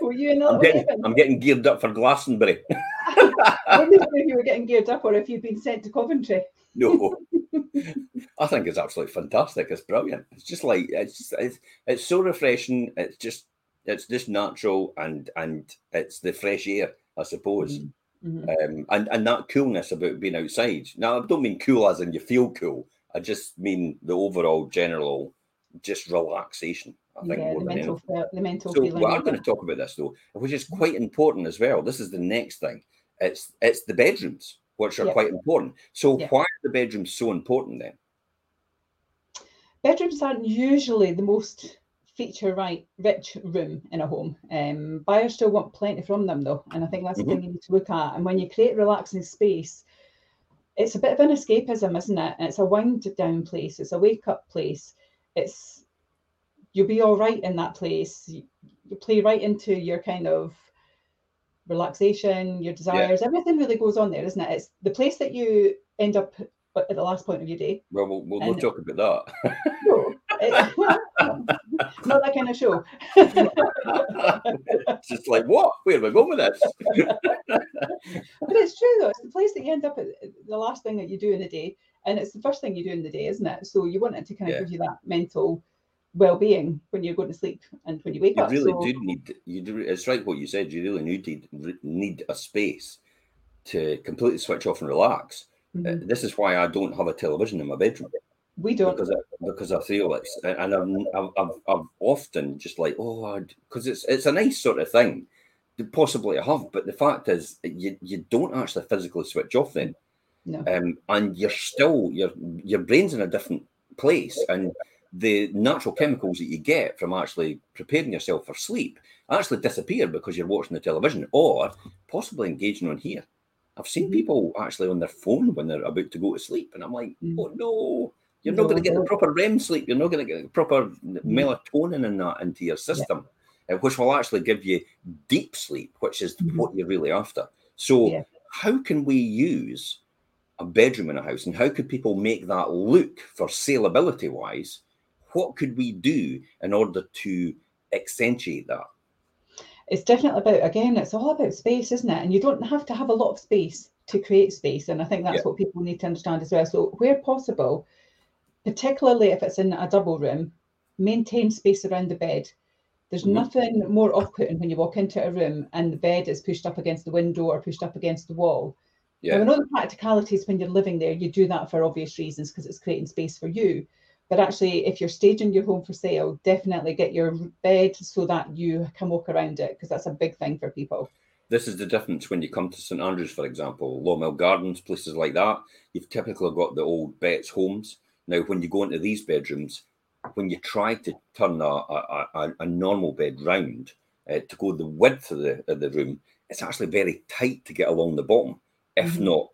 Were you in I'm getting. I'm getting geared up for Glastonbury. I didn't know if you were getting geared up or if you'd been sent to Coventry. No, I think it's absolutely fantastic. It's brilliant. It's just like it's just, it's, it's so refreshing. It's just it's just natural and and it's the fresh air, I suppose. Mhm. Um, and and that coolness about being outside. Now, I don't mean cool as in you feel cool. I just mean the overall general just relaxation. I think yeah, more the than mental, anything. the mental So feeling. well, I'm going to talk about this though, which is quite important as well. This is the next thing. It's it's the bedrooms, which are Yeah. quite important. So Yeah. why are the bedrooms so important then? Bedrooms aren't usually the most feature right rich room in a home. Um, buyers still want plenty from them though, and I think that's Mhm. the thing you need to look at. And when you create relaxing space, it's a bit of an escapism, isn't it? It's a wind down place. It's a wake up place. It's you'll be all right in that place. You, you play right into your kind of relaxation, your desires. Everything really goes on there, isn't it? It's the place that you end up at the last point of your day. Well, we'll, we'll, we'll talk about that. No, it- not that kind of show. it's just like, what? Where am I going with this? But it's true though. It's the place that you end up at the last thing that you do in the day, and it's the first thing you do in the day, isn't it? So you want it to kind of Yeah. give you that mental well-being when you're going to sleep and when you wake You up. You really so, do need. You do. It's right what you said. You really need need a space to completely switch off and relax. Uh, Mhm. This is why I don't have a television in my bedroom. we don't. because I, because I feel it's and I've, I've, I've, I've often just like oh because it's it's a nice sort of thing possibly have but the fact is you you don't actually physically switch off then No. um, and you're still your your brain's in a different place and the natural chemicals that you get from actually preparing yourself for sleep actually disappear because you're watching the television or possibly engaging on here I've seen Mhm. people actually on their phone when they're about to go to sleep and I'm like Mm. oh no you're not going to get the proper REM sleep. You're not going to get the proper melatonin and that into your system, uh, which will actually give you deep sleep, which is Mhm. what you're really after. So, Yeah. how can we use a bedroom in a house, and how could people make that look for saleability wise? What could we do in order to accentuate that? it's definitely about again it's all about space isn't it and you don't have to have a lot of space to create space and i think that's Yeah. what people need to understand as well so where possible particularly if it's in a double room maintain space around the bed There's mm-hmm. nothing more off-putting when you walk into a room and the bed is pushed up against the window or pushed up against the wall. Yeah. Now, I know the practicalities when you're living there, you do that for obvious reasons because it's creating space for you. But actually, if you're staging your home for sale, definitely get your bed so that you can walk around it because that's a big thing for people. This is the difference when you come to St Andrews, for example, Lawmill Gardens, places like that. You've typically got the old Betts homes. Now, when you go into these bedrooms, when you try to turn a, a, a, normal bed round uh, to go the width of the, of the room, it's actually very tight to get along the bottom, if mm-hmm. not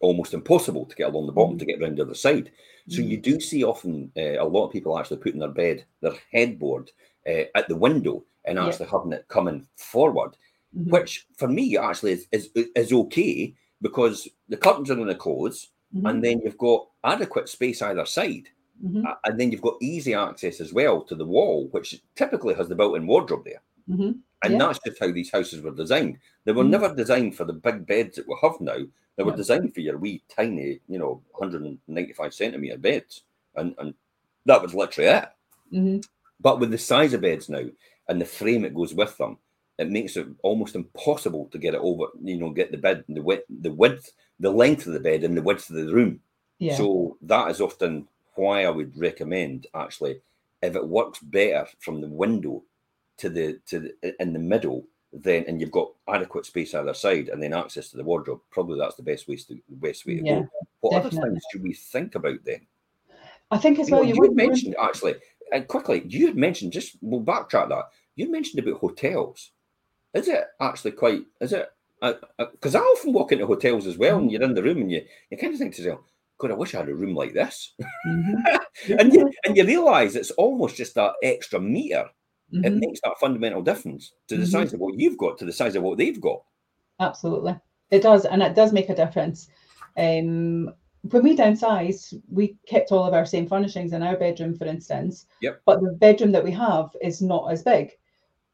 almost impossible to get along the bottom mm-hmm. to get round the other side. So mm-hmm. you do see often uh, a lot of people actually putting their bed, their headboard uh, at the window and actually having it coming forward, mm-hmm. which for me actually is, is, is okay because the curtains are going to close and mm-hmm. then you've got adequate space either side. Mm-hmm. Uh, and then you've got easy access as well to the wall, which typically has the built-in wardrobe there. Mm-hmm. And yeah. that's just how these houses were designed. They were mm-hmm. never designed for the big beds that we have now. They were designed for your wee tiny, you know, 195 centimeter beds, and and that was literally it. Mm-hmm. But with the size of beds now and the frame it goes with them, it makes it almost impossible to get it over. You know, get the bed, the width, the width, the length of the bed, and the width of the room. Yeah. So that is often why I would recommend actually if it works better from the window to the to the, in the middle then and you've got adequate space either side and then access to the wardrobe probably that's the best way to best way to yeah, go what definitely. other things should we think about then i think as you well know, you, you mentioned actually and quickly you had mentioned just we'll backtrack that you mentioned about hotels is it actually quite is it because uh, uh, I often walk into hotels as well, and mm-hmm. you're in the room, and you you kind of think to yourself, God, I wish I had a room like this. Mm-hmm. and you and you realise it's almost just that extra meter. Mm-hmm. It makes that fundamental difference to the mm-hmm. size of what you've got to the size of what they've got. Absolutely, it does, and it does make a difference. Um, when we downsized, we kept all of our same furnishings in our bedroom, for instance. Yep. But the bedroom that we have is not as big.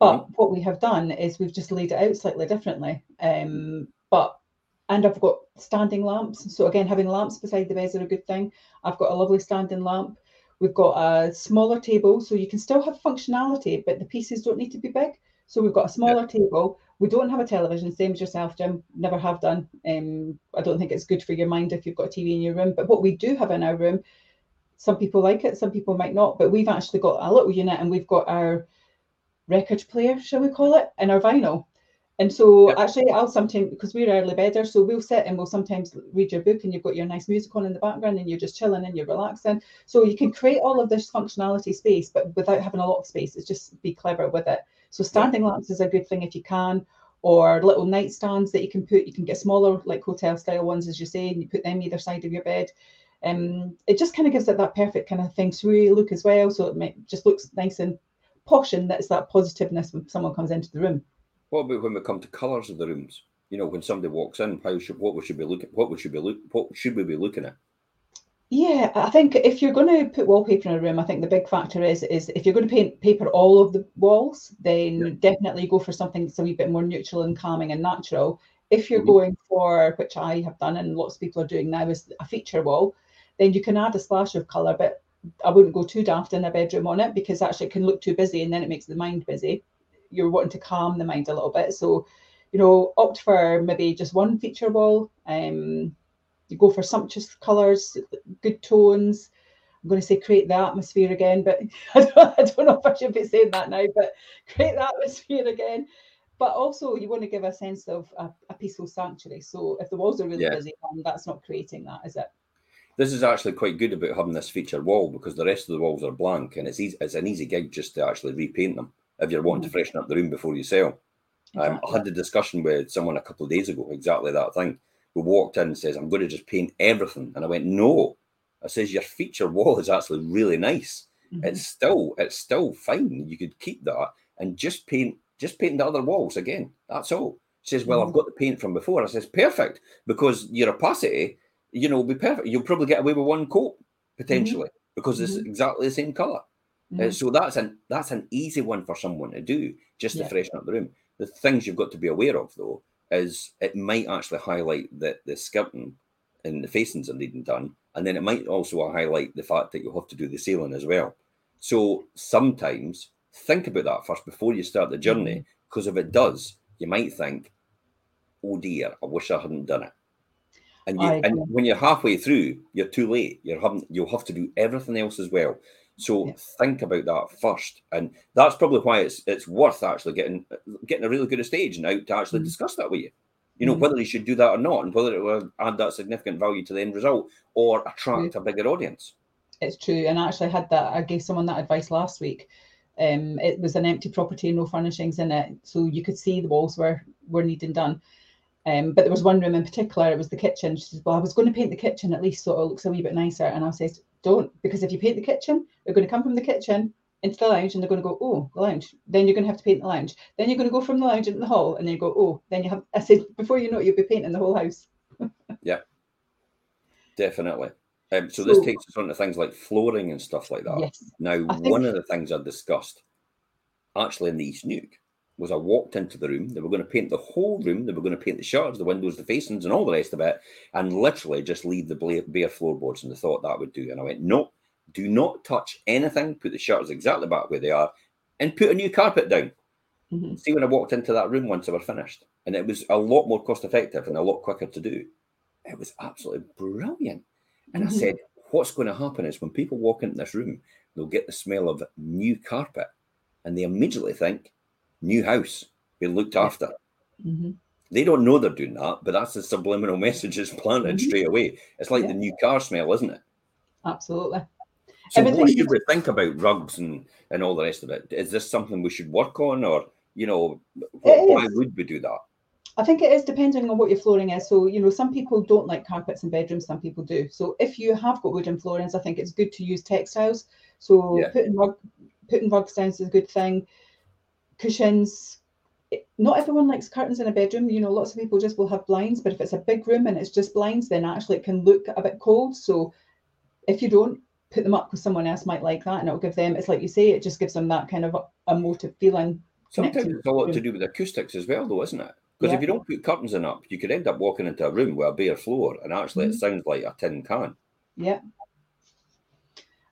But mm-hmm. what we have done is we've just laid it out slightly differently. Um, but and I've got standing lamps. So again, having lamps beside the beds are a good thing. I've got a lovely standing lamp. We've got a smaller table, so you can still have functionality, but the pieces don't need to be big. So we've got a smaller yeah. table. We don't have a television, same as yourself, Jim. Never have done. Um, I don't think it's good for your mind if you've got a TV in your room. But what we do have in our room, some people like it, some people might not. But we've actually got a little unit, and we've got our record player, shall we call it, and our vinyl. And so yep. actually I'll sometimes because we're early bedders, so we'll sit and we'll sometimes read your book and you've got your nice music on in the background and you're just chilling and you're relaxing. So you can create all of this functionality space, but without having a lot of space. It's just be clever with it. So standing yep. lamps is a good thing if you can, or little nightstands that you can put. You can get smaller, like hotel style ones, as you say, and you put them either side of your bed. Um, it just kind of gives it that perfect kind of thing so look as well. So it just looks nice and posh, and that's that positiveness when someone comes into the room. What about when we come to colours of the rooms? You know, when somebody walks in, how should what we should be looking what we should be look what should we be looking at? Yeah, I think if you're going to put wallpaper in a room, I think the big factor is is if you're going to paint paper all of the walls, then yeah. definitely go for something that's a wee bit more neutral and calming and natural. If you're mm-hmm. going for which I have done and lots of people are doing now is a feature wall, then you can add a splash of colour, but I wouldn't go too daft in a bedroom on it because actually it can look too busy and then it makes the mind busy you're wanting to calm the mind a little bit. So, you know, opt for maybe just one feature wall. Um, you go for sumptuous colours, good tones. I'm going to say create the atmosphere again, but I don't, I don't know if I should be saying that now, but create the atmosphere again. But also, you want to give a sense of a, a peaceful sanctuary. So, if the walls are really yeah. busy, that's not creating that, is it? This is actually quite good about having this feature wall because the rest of the walls are blank and it's easy, it's an easy gig just to actually repaint them if you're wanting to mm. freshen up the room before you sell. Exactly. Um, I had a discussion with someone a couple of days ago, exactly that thing, who walked in and says, I'm going to just paint everything. And I went, No. I says, Your feature wall is actually really nice. Mm-hmm. It's still, it's still fine. You could keep that and just paint, just paint the other walls again. That's all. She says, Well, mm-hmm. I've got the paint from before. I says, Perfect, because your opacity, you know, will be perfect. You'll probably get away with one coat potentially mm-hmm. because it's mm-hmm. exactly the same color. Mm. Uh, so that's an that's an easy one for someone to do just to yeah. freshen up the room. The things you've got to be aware of though is it might actually highlight that the skirting and the facings are needing done, and then it might also highlight the fact that you'll have to do the ceiling as well. So sometimes think about that first before you start the journey. Because if it does, you might think, "Oh dear, I wish I hadn't done it." And, you, and when you're halfway through, you're too late. You're having you'll have to do everything else as well. So yeah. think about that first, and that's probably why it's it's worth actually getting getting a really good estate agent out to actually mm. discuss that with you. You know mm. whether you should do that or not, and whether it will add that significant value to the end result or attract a bigger audience. It's true, and I actually had that. I gave someone that advice last week. Um, it was an empty property, no furnishings in it, so you could see the walls were were needing done. Um, but there was one room in particular, it was the kitchen. She said, Well, I was going to paint the kitchen at least so it looks a wee bit nicer. And I said, Don't, because if you paint the kitchen, they're going to come from the kitchen into the lounge and they're going to go, Oh, the lounge. Then you're going to have to paint the lounge. Then you're going to go from the lounge into the hall and then you go, Oh, then you have, I said, Before you know it, you'll be painting the whole house. yeah, definitely. Um, so, so, this takes us on to things like flooring and stuff like that. Yes, now, one of the things I discussed actually in the East Neuk was I walked into the room. They were going to paint the whole room. They were going to paint the shutters, the windows, the facings, and all the rest of it, and literally just leave the bare floorboards. And they thought that would do. And I went, no, do not touch anything. Put the shutters exactly back where they are, and put a new carpet down. Mm-hmm. See when I walked into that room once they were finished, and it was a lot more cost effective and a lot quicker to do. It was absolutely brilliant. And mm-hmm. I said, what's going to happen is when people walk into this room, they'll get the smell of new carpet, and they immediately think new house, be looked after. Mm-hmm. They don't know they're doing that, but that's the subliminal message is planted mm-hmm. straight away. It's like yeah. the new car smell, isn't it? Absolutely. So Everything what should we think about rugs and, and all the rest of it? Is this something we should work on or, you know, why would we do that? I think it is depending on what your flooring is. So, you know, some people don't like carpets in bedrooms, some people do. So if you have got wooden floorings, I think it's good to use textiles. So yeah. putting rug putting rugs down is a good thing cushions. Not everyone likes curtains in a bedroom. You know, lots of people just will have blinds, but if it's a big room and it's just blinds, then actually it can look a bit cold. So if you don't put them up, because someone else might like that, and it'll give them, it's like you say, it just gives them that kind of emotive feeling. Sometimes it's a lot to do with acoustics as well, though, isn't it? Because yeah. if you don't put curtains in up, you could end up walking into a room with a bare floor, and actually mm-hmm. it sounds like a tin can. Yeah,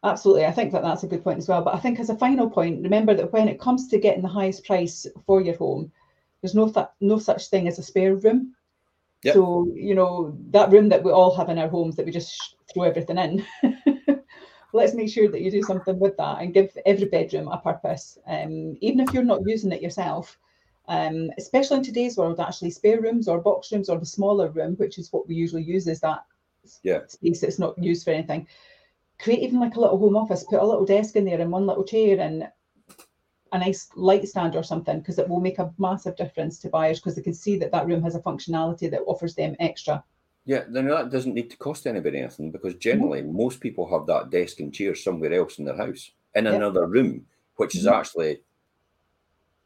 Absolutely. I think that that's a good point as well. But I think as a final point, remember that when it comes to getting the highest price for your home, there's no th- no such thing as a spare room. Yep. So, you know, that room that we all have in our homes that we just throw everything in. Let's make sure that you do something with that and give every bedroom a purpose. Um, even if you're not using it yourself, um, especially in today's world, actually spare rooms or box rooms or the smaller room, which is what we usually use, is that yeah. space that's not used for anything create even like a little home office, put a little desk in there and one little chair and a nice light stand or something because it will make a massive difference to buyers because they can see that that room has a functionality that offers them extra. Yeah, then that doesn't need to cost anybody anything because generally mm-hmm. most people have that desk and chair somewhere else in their house in yep. another room, which is mm-hmm. actually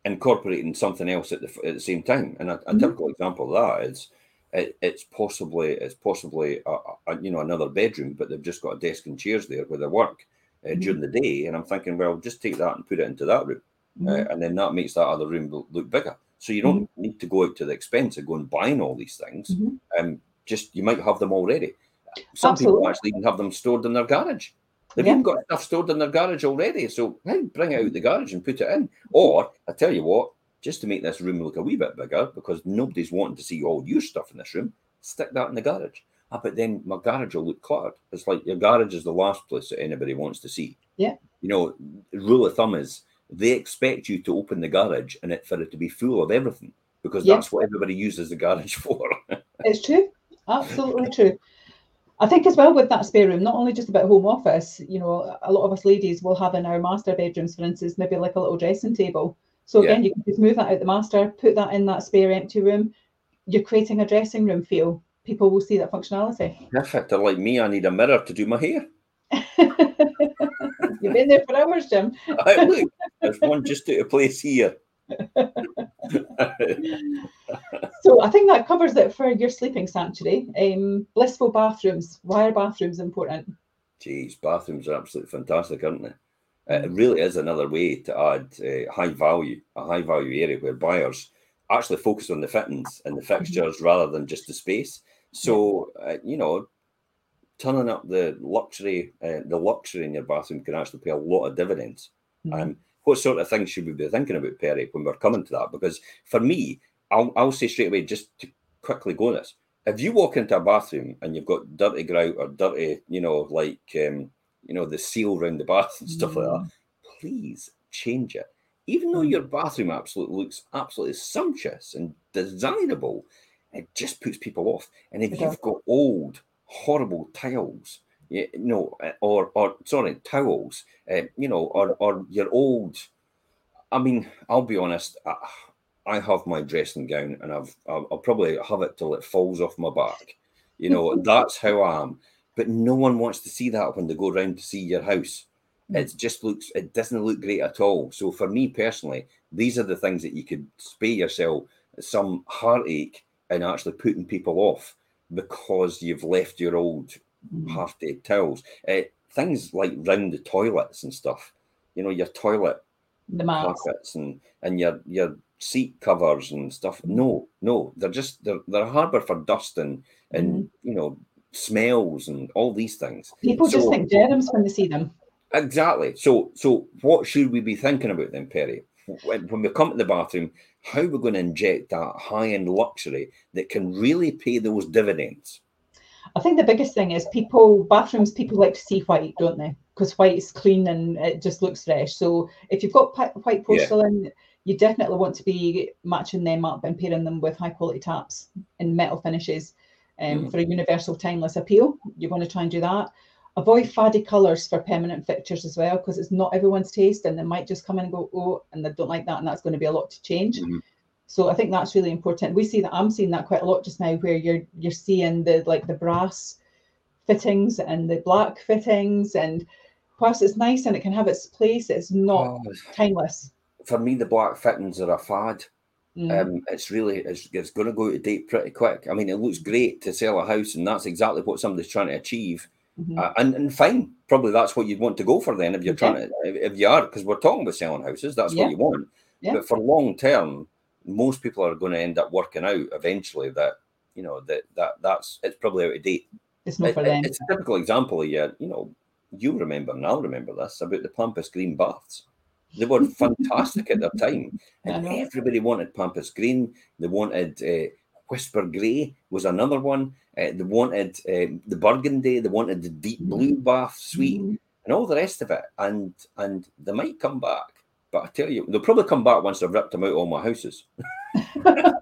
incorporating something else at the, at the same time. And a, a mm-hmm. typical example of that is it, it's possibly it's possibly a, a, you know another bedroom, but they've just got a desk and chairs there where they work uh, mm-hmm. during the day. And I'm thinking, well, just take that and put it into that room, uh, mm-hmm. uh, and then that makes that other room look, look bigger. So you don't mm-hmm. need to go out to the expense of going buying all these things. Mm-hmm. Um, just you might have them already. Some Absolutely. people actually even have them stored in their garage. They've yeah. even got stuff stored in their garage already. So hey, bring it out the garage and put it in. Or I tell you what, just to make this room look a wee bit bigger because nobody's wanting to see all your stuff in this room, stick that in the garage. Ah, but then my garage will look cluttered. It's like your garage is the last place that anybody wants to see. Yeah. You know, rule of thumb is they expect you to open the garage and it for it to be full of everything because yeah. that's what everybody uses the garage for. it's true. Absolutely true. I think as well with that spare room, not only just about home office, you know, a lot of us ladies will have in our master bedrooms, for instance, maybe like a little dressing table so again, yeah. you can just move that out the master, put that in that spare empty room. You're creating a dressing room feel. People will see that functionality. Perfect. They're like me. I need a mirror to do my hair. You've been there for hours, Jim. I, look, there's one just out of place here. so I think that covers it for your sleeping sanctuary. Um, blissful bathrooms. Why are bathrooms important? Geez, bathrooms are absolutely fantastic, aren't they? It really is another way to add uh, high value, a high value area where buyers actually focus on the fittings and the mm-hmm. fixtures mm-hmm. rather than just the space. So, uh, you know, turning up the luxury, uh, the luxury in your bathroom can actually pay a lot of dividends. Mm-hmm. Um, what sort of things should we be thinking about, Perry, when we're coming to that? Because for me, I'll, I'll say straight away, just to quickly go on this. If you walk into a bathroom and you've got dirty grout or dirty, you know, like, um, you know, the seal around the bath and stuff mm. like that, mm. please change it. Even though your bathroom absolutely looks absolutely sumptuous and desirable, it just puts people off. And if you've got old, horrible tiles, you know, or or sorry, towels, uh, you know, or or your old. I mean, I'll be honest. I, I have my dressing gown, and I've I'll, I'll probably have it till it falls off my back. You know, that's how I am. But no one wants to see that when they go around to see your house. Mm. It just looks, it doesn't look great at all. So for me personally, these are the things that you could spare yourself some heartache and actually putting people off because you've left your old mm. half dead towels. Uh, things like round the toilets and stuff. You know, your toilet the carpets and and your your seat covers and stuff. Mm. No, no, they're just they're they're a harbour for dust and and mm. you know smells and all these things. People so, just think germs when they see them. Exactly. So so what should we be thinking about then, Perry? When, when we come to the bathroom, how we're going to inject that high-end luxury that can really pay those dividends? I think the biggest thing is people bathrooms. People like to see white, don't they? Because white is clean and it just looks fresh. So if you've got white porcelain, yeah. you definitely want to be matching them up and pairing them with high quality taps and metal finishes um, mm. for a universal timeless appeal. You want to try and do that. Avoid faddy colours for permanent fixtures as well, because it's not everyone's taste, and they might just come in and go, oh, and they don't like that, and that's going to be a lot to change. Mm-hmm. So I think that's really important. We see that I'm seeing that quite a lot just now, where you're you're seeing the like the brass fittings and the black fittings, and whilst it's nice and it can have its place, it's not oh, timeless. For me, the black fittings are a fad. Mm. Um, it's really it's, it's going to go of date pretty quick. I mean, it looks great to sell a house, and that's exactly what somebody's trying to achieve. Mm-hmm. Uh, and, and fine, probably that's what you'd want to go for then if you're trying to, if you are, because we're talking about selling houses, that's yeah. what you want. Yeah. But for long term, most people are going to end up working out eventually that, you know, that, that that's, it's probably out of date. It's not it, for them. It's a typical example of, you, you know, you remember and I'll remember this about the Pampas Green baths. They were fantastic at their time, and everybody wanted Pampas Green. They wanted uh, Whisper Grey was another one. Uh, they wanted uh, the Burgundy. They wanted the deep mm-hmm. blue bath suite, mm-hmm. and all the rest of it. And and they might come back, but I tell you, they'll probably come back once I've ripped them out of all my houses.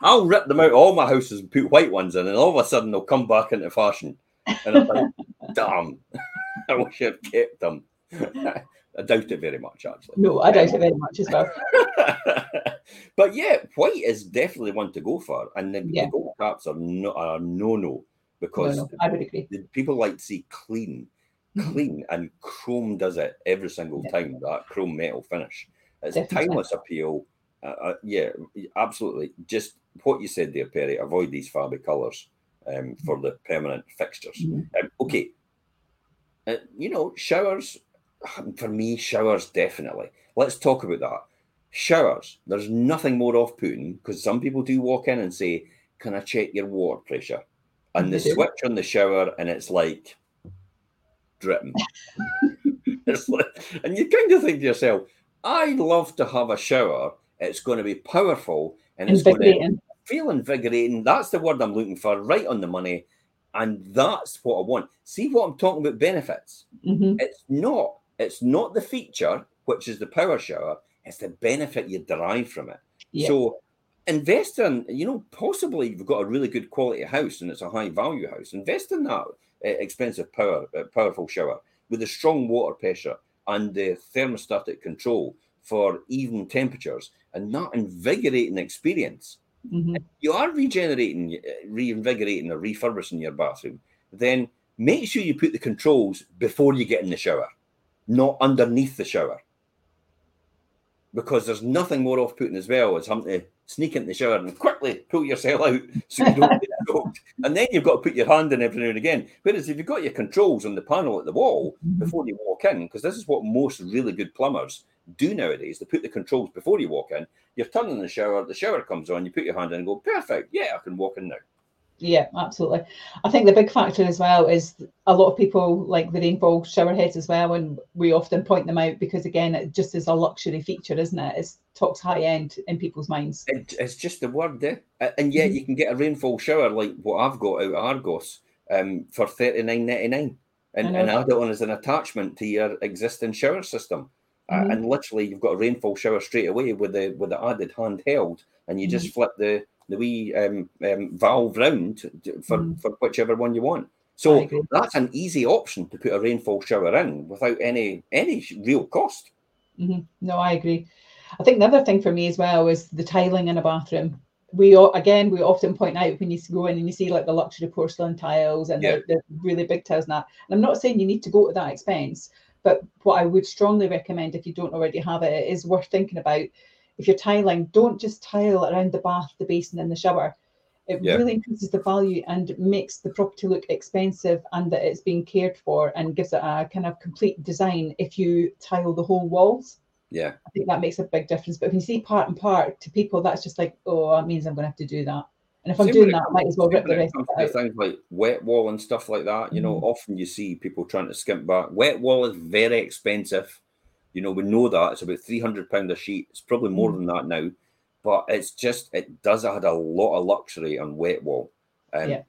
I'll rip them out of all my houses and put white ones in, and all of a sudden they'll come back into fashion. And I'm like, damn, I wish I'd kept them. I doubt it very much, actually. No, I doubt it very much as well. but yeah, white is definitely one to go for, and the, yeah. the gold caps are no are no no because no, no, I would agree. people like to see clean, mm-hmm. clean, and chrome does it every single yeah. time. That chrome metal finish, it's definitely. a timeless appeal. Uh, uh, yeah, absolutely. Just what you said there, Perry. Avoid these fabric colours um, for the permanent fixtures. Mm-hmm. Um, okay, uh, you know, showers for me, showers definitely. Let's talk about that. Showers. There's nothing more off-putting because some people do walk in and say, "Can I check your water pressure?" And the switch on the shower, and it's like dripping. it's like, and you kind of think to yourself, "I'd love to have a shower. It's going to be powerful and it's going to feel invigorating." That's the word I'm looking for. Right on the money. And that's what I want. See what I'm talking about benefits. Mm-hmm. It's not it's not the feature, which is the power shower, it's the benefit you derive from it. Yeah. So invest in, you know, possibly you've got a really good quality house and it's a high value house. Invest in that uh, expensive power, uh, powerful shower with a strong water pressure and the thermostatic control for even temperatures and that invigorating experience. Mm-hmm. you are regenerating, uh, reinvigorating, or refurbishing your bathroom, then make sure you put the controls before you get in the shower not underneath the shower. Because there's nothing more off putting as well as having to sneak into the shower and quickly pull yourself out so you don't get soaked. And then you've got to put your hand in every now and again. Whereas if you've got your controls on the panel at the wall mm-hmm. before you walk in, because this is what most really good plumbers do nowadays, they put the controls before you walk in. You're turning the shower, the shower comes on, you put your hand in and go, perfect, yeah, I can walk in now. Yeah, absolutely. I think the big factor as well is a lot of people like the rainfall shower heads as well, and we often point them out because again, it just is a luxury feature, isn't it? It's talks high end in people's minds. It, it's just the word, eh? And yet mm-hmm. you can get a rainfall shower like what I've got out of Argos um, for thirty nine ninety nine, and and add it on as an attachment to your existing shower system. Mm-hmm. Uh, and literally, you've got a rainfall shower straight away with the with the added handheld, and you mm-hmm. just flip the the wee um, um, valve round for, mm. for whichever one you want. So that's an easy option to put a rainfall shower in without any any real cost. Mm-hmm. No, I agree. I think the other thing for me as well is the tiling in a bathroom. We again we often point out when you go in and you see like the luxury porcelain tiles and yeah. the, the, really big tiles and that. And I'm not saying you need to go to that expense, but what I would strongly recommend if you don't already have it, it is worth thinking about if you're tiling, don't just tile around the bath, the basin, and the shower. It yeah. really increases the value and makes the property look expensive and that it's being cared for and gives it a kind of complete design if you tile the whole walls. Yeah. I think that makes a big difference. But if you see part and part to people, that's just like, oh, that means I'm going to have to do that. And if I'm doing that, I might as well rip the rest of it out. Things like wet wall and stuff like that, you know, mm-hmm. often you see people trying to skimp back. Wet wall is very expensive. You know, we know that it's about three hundred pound a sheet. It's probably more mm. than that now, but it's just it does add a lot of luxury on wet wall. And yeah.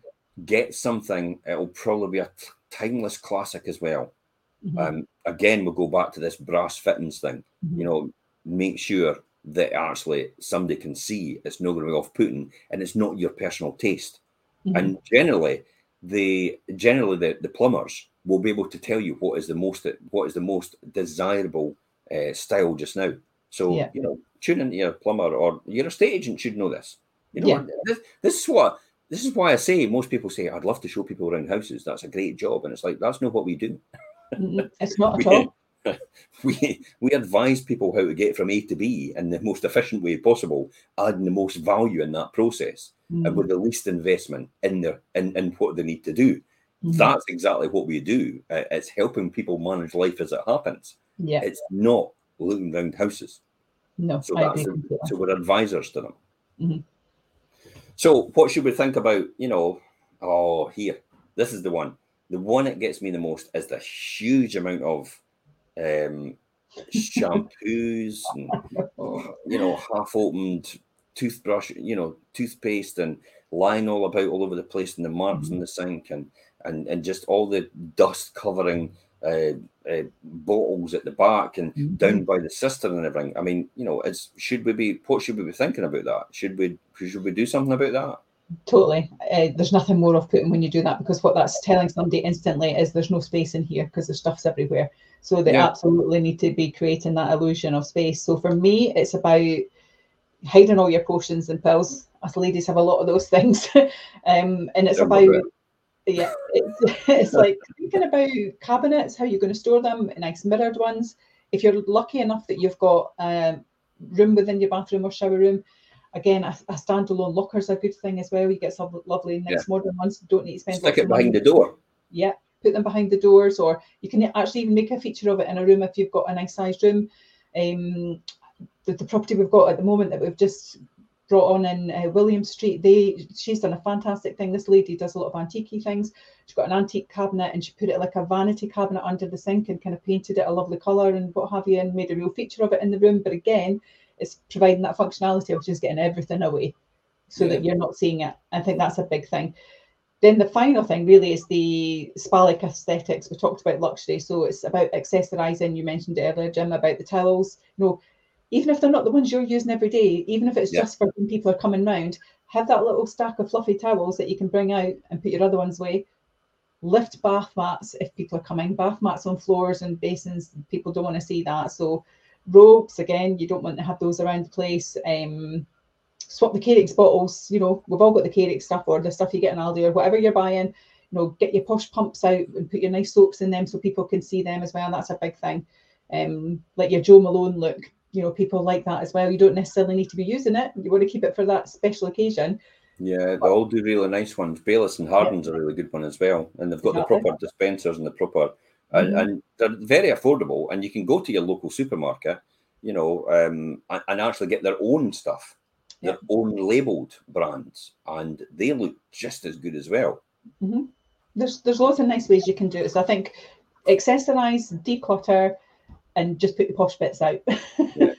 get something. It'll probably be a t- timeless classic as well. Mm-hmm. Um, again, we'll go back to this brass fittings thing. Mm-hmm. You know, make sure that actually somebody can see it's not going to be off putting and it's not your personal taste. Mm-hmm. And generally, the generally the, the plumbers will be able to tell you what is the most what is the most desirable uh, style just now. So yeah. you know, tune into your plumber or your estate agent should know this. You know, yeah. this, this is what this is why I say most people say I'd love to show people around houses. That's a great job, and it's like that's not what we do. It's not at all. we we advise people how to get from A to B in the most efficient way possible, adding the most value in that process, mm. and with the least investment in their in, in what they need to do. Mm-hmm. That's exactly what we do. It's helping people manage life as it happens. Yeah. It's not looking around houses. No, so that's a, so we're advisors to them. Mm-hmm. So what should we think about? You know, oh here, this is the one. The one that gets me the most is the huge amount of um, shampoos and you know half opened toothbrush, you know, toothpaste and lying all about all over the place in the marks mm-hmm. in the sink and and and just all the dust covering uh, uh, bottles at the back and mm-hmm. down by the cistern and everything. I mean, you know, it's should we be what should we be thinking about that? Should we should we do something about that? Totally. Uh, there's nothing more off putting when you do that because what that's telling somebody instantly is there's no space in here because there's stuff's everywhere. So they yeah. absolutely need to be creating that illusion of space. So for me, it's about hiding all your potions and pills. Us ladies have a lot of those things. um, and it's about yeah, it's, it's like thinking about cabinets, how you're going to store them, nice mirrored ones. If you're lucky enough that you've got a room within your bathroom or shower room, again, a, a standalone locker is a good thing as well. You get some lovely, nice yeah. modern ones. Don't need to spend. Stick it behind the door. Yeah, put them behind the doors, or you can actually even make a feature of it in a room if you've got a nice sized room. Um, the, the property we've got at the moment that we've just brought on in uh, William Street. They she's done a fantastic thing. This lady does a lot of antique things. She's got an antique cabinet and she put it like a vanity cabinet under the sink and kind of painted it a lovely colour and what have you, and made a real feature of it in the room. But again, it's providing that functionality of just getting everything away so yeah. that you're not seeing it. I think that's a big thing. Then the final thing really is the spa-like aesthetics. We talked about luxury, so it's about accessorizing. You mentioned earlier, Jim, about the towels. You know, even if they're not the ones you're using every day, even if it's yeah. just for when people are coming round, have that little stack of fluffy towels that you can bring out and put your other ones away. Lift bath mats if people are coming. Bath mats on floors and basins, people don't want to see that. So robes, again, you don't want to have those around the place. Um, swap the Carex bottles. You know, we've all got the Carex stuff or the stuff you get in Aldi or whatever you're buying. You know, get your posh pumps out and put your nice soaps in them so people can see them as well. That's a big thing. Um, like your Joe Malone look you know people like that as well. You don't necessarily need to be using it. You want to keep it for that special occasion. Yeah, they all do really nice ones. Baylis and Harding's yeah. a really good one as well, and they've got exactly. the proper dispensers and the proper, mm-hmm. and, and, they're very affordable. And you can go to your local supermarket, you know, um, and, and, actually get their own stuff. their own labeled brands, and they look just as good as well. Mm-hmm. There's there's lots of nice ways you can do it. So I think accessorize, declutter, and just put the posh bits out. yeah.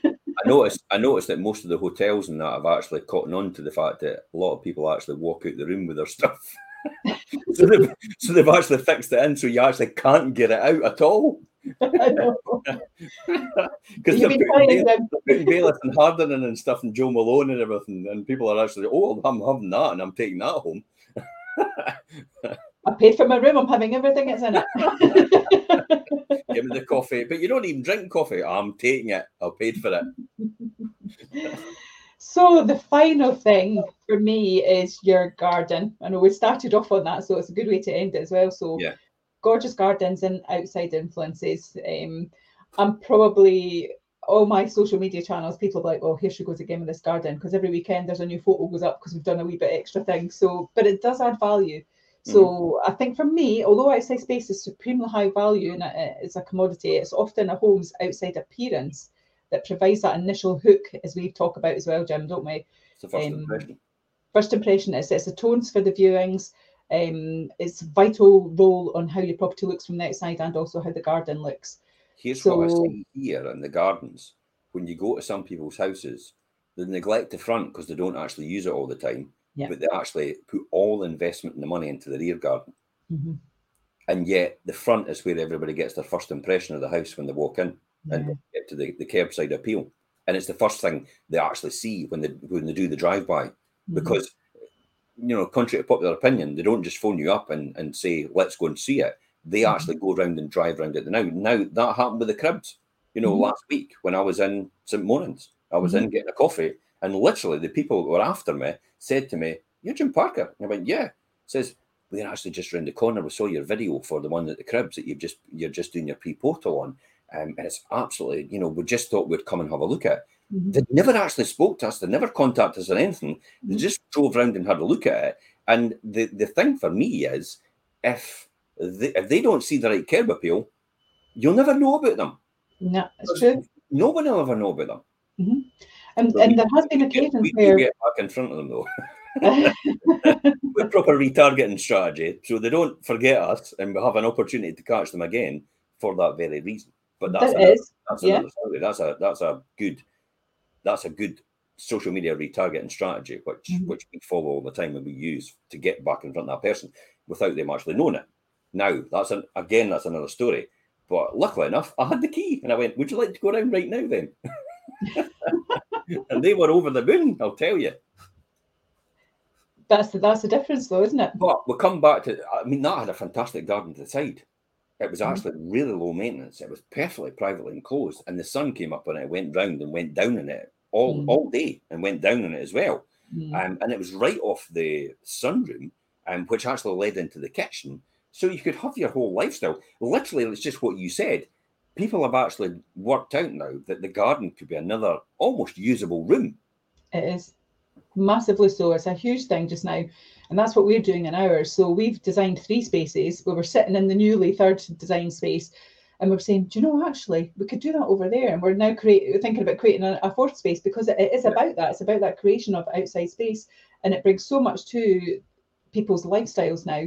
I noticed I noticed that most of the hotels and that have actually caught on to the fact that a lot of people actually walk out the room with their stuff. so, they've, so they've actually fixed it in so you actually can't get it out at all. Because they're, putting Baylis and Harding and stuff and Joe Malone and everything, and people are actually, oh, I'm having that and I'm taking that home. I paid for my room. I'm having everything that's in it. Give me the coffee, but you don't even drink coffee. I'm taking it. I paid for it. so the final thing for me is your garden. I know we started off on that, so it's a good way to end it as well. So yeah. gorgeous gardens and outside influences. Um, I'm probably all my social media channels, people are like, oh, here she goes again with this garden. Because every weekend there's a new photo goes up because we've done a wee bit extra thing. So, but it does add value. So mm-hmm. I think for me, although outside space is supremely high value and it's a commodity, it's often a home's outside appearance that provides that initial hook, as we talk about as well, Jim, don't we? It's the first um, impression. First impression is it's the tones for the viewings. Um, it's vital role on how your property looks from the outside and also how the garden looks. Here's so, what I see here in the gardens. When you go to some people's houses, they neglect the front because they don't actually use it all the time yeah. but they actually put all the investment and the money into the rear garden. Mm-hmm. And yet the front is where everybody gets their first impression of the house when they walk in yeah. and get to the, the curbside appeal. And it's the first thing they actually see when they when they do the drive by. Mm-hmm. Because you know, contrary to popular opinion, they don't just phone you up and, and say, let's go and see it. They mm-hmm. actually go around and drive around it now. Now that happened with the cribs. You know, mm-hmm. last week when I was in St. Monans, I was in mm-hmm. getting a coffee and literally, the people that were after me said to me, You're Jim Parker. And I went, Yeah. Says, We're actually just round the corner. We saw your video for the one at the cribs that you've just you're just doing your pre-portal on. Um, and it's absolutely, you know, we just thought we'd come and have a look at. Mm-hmm. They never actually spoke to us, they never contacted us or anything. Mm-hmm. They just drove around and had a look at it. And the, the thing for me is if they, if they don't see the right curb appeal, you'll never know about them. No, it's true. No one will ever know about them. Mm-hmm. And, and there has been occasions we, where we get back in front of them though. with proper retargeting strategy, so they don't forget us, and we have an opportunity to catch them again for that very reason. But that's that another, is, that's yeah. another story. That's a that's a good that's a good social media retargeting strategy, which mm-hmm. which we follow all the time and we use to get back in front of that person without them actually knowing it. Now that's an again that's another story. But luckily enough, I had the key and I went, Would you like to go around right now then? and they were over the moon, I'll tell you. That's the that's the difference, though, isn't it? But we come back to. I mean, that had a fantastic garden to the side. It was mm. actually mm. really low maintenance. It was perfectly privately enclosed, and the sun came up on it, went round and went down in it all mm. all day, and went down in it as well. Mm. Um, and it was right off the sunroom, um, which actually led into the kitchen. So you could have your whole lifestyle. Literally, it's just what you said people have actually worked out now that the garden could be another almost usable room. It is massively so. It's a huge thing just now. And that's what we're doing in ours. So we've designed three spaces where we're sitting in the newly third design space. And we're saying, do you know, actually, we could do that over there. And we're now create, thinking about creating a, a fourth space because it, it is about that. It's about that creation of outside space. And it brings so much to people's lifestyles now.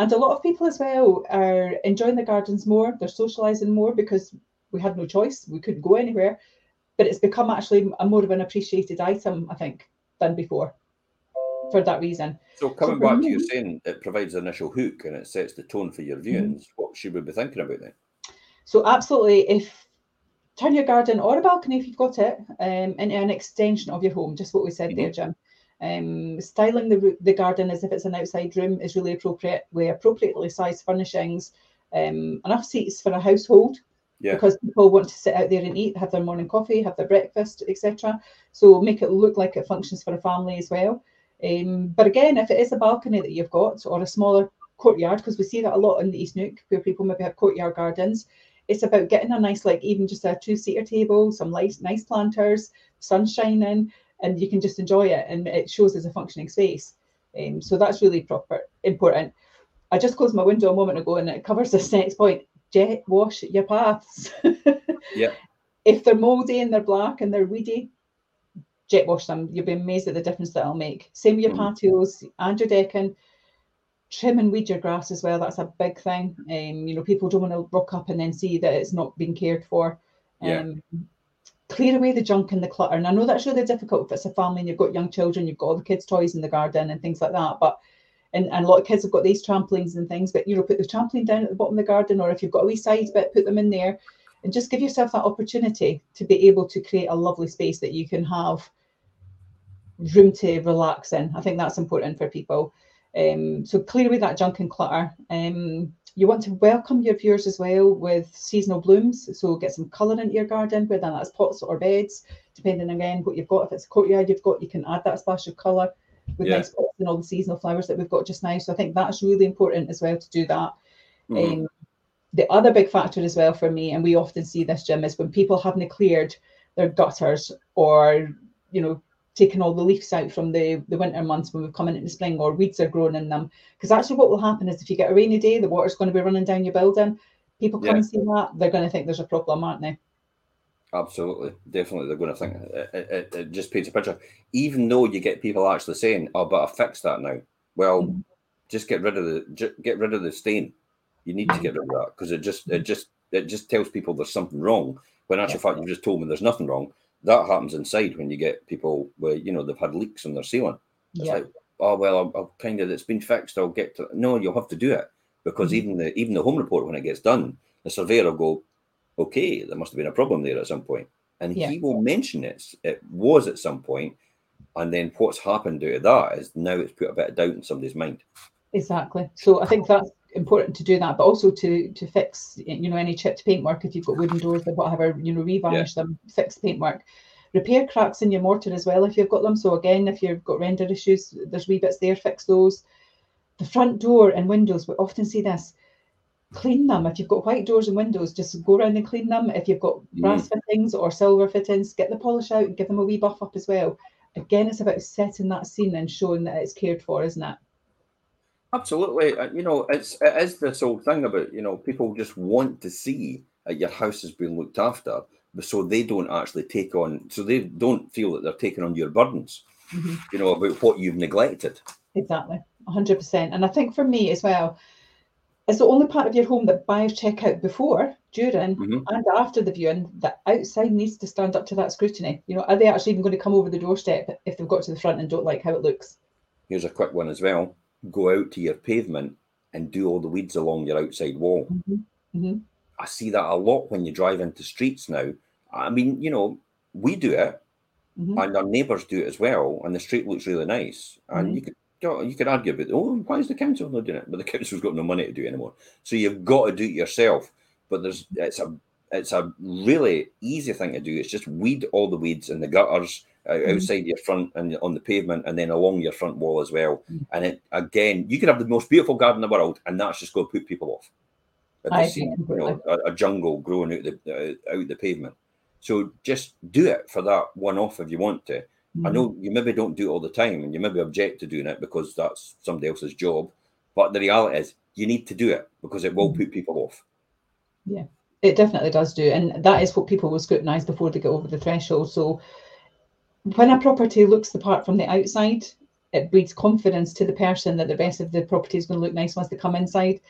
And a lot of people as well are enjoying the gardens more, they're socializing more because we had no choice, we couldn't go anywhere. But it's become actually a more of an appreciated item, I think, than before for that reason. So coming so back me, to you saying it provides an initial hook and it sets the tone for your mm-hmm. viewings, mm-hmm. what should we be thinking about then? So absolutely, if turn your garden or a balcony if you've got it um, into an extension of your home, just what we said mm-hmm. there, Jim. Um, styling the, the garden as if it's an outside room is really appropriate with appropriately sized furnishings, um, enough seats for a household yeah. because people want to sit out there and eat, have their morning coffee, have their breakfast, etc. So make it look like it functions for a family as well. Um, but again, if it is a balcony that you've got or a smaller courtyard, because we see that a lot in the East Neuk where people maybe have courtyard gardens, it's about getting a nice, like even just a two-seater table, some nice, nice planters, sun shining, and you can just enjoy it and it shows as a functioning space. Um, so that's really proper important. I just closed my window a moment ago and it covers this next point. Jet wash your paths. yeah. If they're mouldy and they're black and they're weedy, jet wash them. You'll be amazed at the difference that it'll make. Same with your mm. patios and your decking. Trim and weed your grass as well. That's a big thing. Um, you know, people don't want to rock up and then see that it's not being cared for. Um, yeah. Clear away the junk and the clutter. And I know that's really difficult if it's a family and you've got young children, you've got all the kids' toys in the garden and things like that. But and, and a lot of kids have got these trampolines and things, but you know, put the trampoline down at the bottom of the garden, or if you've got a wee side bit, put them in there and just give yourself that opportunity to be able to create a lovely space that you can have room to relax in. I think that's important for people. Um, so clear away that junk and clutter. Um, you want to welcome your viewers as well with seasonal blooms. So get some colour into your garden, whether that's pots or beds, depending again what you've got. If it's a courtyard you've got, you can add that splash of colour with yeah. nice pots and all the seasonal flowers that we've got just now. So I think that's really important as well to do that. Mm-hmm. Um, the other big factor as well for me, and we often see this, Jim, is when people haven't cleared their gutters or, you know, taken all the leaves out from the, the winter months when we've come into the spring or weeds are growing in them. Because actually what will happen is if you get a rainy day, the water's going to be running down your building. People come yeah. and see that, they're going to think there's a problem, aren't they? Absolutely, definitely. They're going to think it, it, it, just paints a picture. Even though you get people actually saying, "Oh, but I fixed that now." Well, mm-hmm. just get rid of the get rid of the stain. You need to get rid of that because it just it just it just tells people there's something wrong. When actual yeah. fact you just told me there's nothing wrong. That happens inside when you get people where you know they've had leaks on their ceiling. It's yeah. like, oh well, I'll, I'll, kind of it's been fixed. I'll get to no. You'll have to do it because mm-hmm. even the even the home report when it gets done, the surveyor will go, okay, there must have been a problem there at some. And yeah. he will mention it. It was at some point, and then what's happened out of that is now it's put a bit of doubt in somebody's mind. Exactly. So I think that's important to do that, but also to to fix you know any chipped paintwork if you've got wooden doors or whatever, you know, revarnish yeah. them, fix paintwork. Repair cracks in your mortar as well if you've got them. So again, if you've got render issues, there's wee bits there, fix those. The front door and windows, we often see this clean them. If you've got white doors and windows, just go around and clean them. If you've got mm. brass mm. fittings or silver fittings, get the polish out and give them a wee buff up as well. Again, it's about setting that scene and showing that it's cared for, isn't it? Absolutely. Uh, you know, it's it is this old thing about you know people just want to see that your house has been looked after, so they don't actually take on, so they don't feel that they're taking on your burdens. Mm-hmm. You know about what you've neglected. Exactly, hundred percent. And I think for me as well, it's the only part of your home that buyers check out before, during, mm-hmm. and after the viewing. The outside needs to stand up to that scrutiny. You know, are they actually even going to come over the doorstep if they've got to the front and don't like how it looks? Here's a quick one as well. Go out to your pavement and do all the weeds along your outside wall. Mm-hmm. Mm-hmm. I see that a lot when you drive into streets now. I mean, you know, we do it, mm-hmm. and our neighbours do it as well, and the street looks really nice. And mm-hmm. you could you could argue about, oh, why is the council not doing it? But the council's got no money to do it anymore. So you've got to do it yourself. But there's it's a it's a really easy thing to do. It's just weed all the weeds in the gutters mm-hmm. outside your front and on the pavement, and then along your front wall as well. Mm-hmm. And it again, you could have the most beautiful garden in the world, and that's just going to put people off. I see, you know, a, a, jungle growing out the uh, out the pavement. So just do it for that one off if you want to. Mm-hmm. I know you maybe don't do it all the time and you maybe object to doing it because that's somebody else's job. But the reality is you need to do it because it will mm-hmm. put people off. Yeah, it definitely does do. And that is what people will scrutinise before they get over the threshold. So when a property looks the part from the outside, it breeds confidence to the person that the rest of the property is going to look nice once they come inside.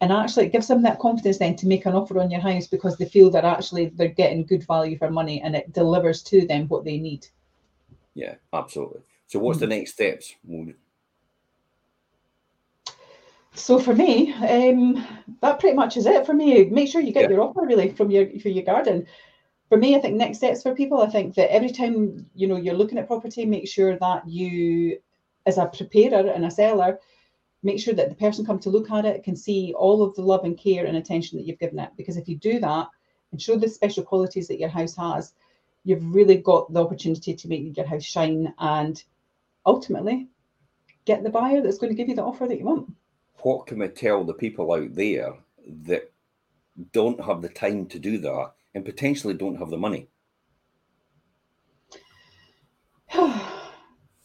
And actually, it gives them that confidence then to make an offer on your house because they feel that actually they're getting good value for money and it delivers to them what they need. Yeah, absolutely. So, what's the hmm. next steps? So for me, um, that pretty much is it for me. Make sure you get yeah. your offer really from your for your garden. For me, I think next steps for people. I think that every time you know you're looking at property, make sure that you, as a preparer and a seller, make sure that the person come to look at it can see all of the love and care and attention that you've given it. Because if you do that and show the special qualities that your house has, you've really got the opportunity to make your house shine and ultimately get the buyer that's going to give you the offer that you want. What can we tell the people out there that don't have the time to do that and potentially don't have the money?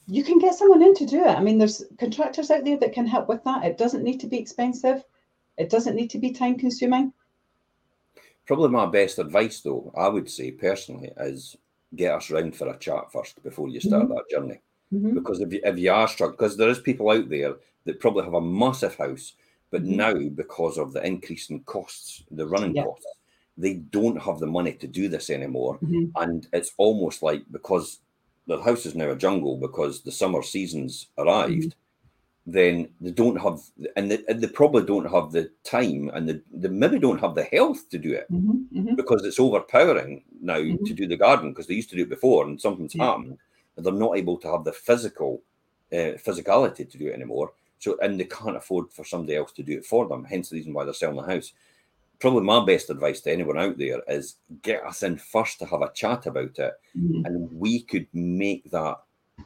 you can get someone in to do it. I mean, there's contractors out there that can help with that. It doesn't need to be expensive. It doesn't need to be time consuming. Probably my best advice, though, I would say personally, is get us round for a chat first before you start Mhm. that journey. Mhm. Because if you, if you are struck, because there is people out there that probably have a massive house, but Mhm. now because of the increase in costs, the running Yeah. costs, they don't have the money to do this anymore. Mhm. And it's almost like because their house is now a jungle because the summer season's arrived, then they don't have, and they, and they probably don't have the time and they, they maybe don't have the health to do it Mhm. Mhm. because it's overpowering now to do the garden because they used to do it before and something's Yeah. happened and they're not able to have the physical uh, physicality to do it anymore so and they can't afford for somebody else to do it for them hence the reason why they're selling the house probably my best advice to anyone out there is get us in first to have a chat about it Mhm. and we could make that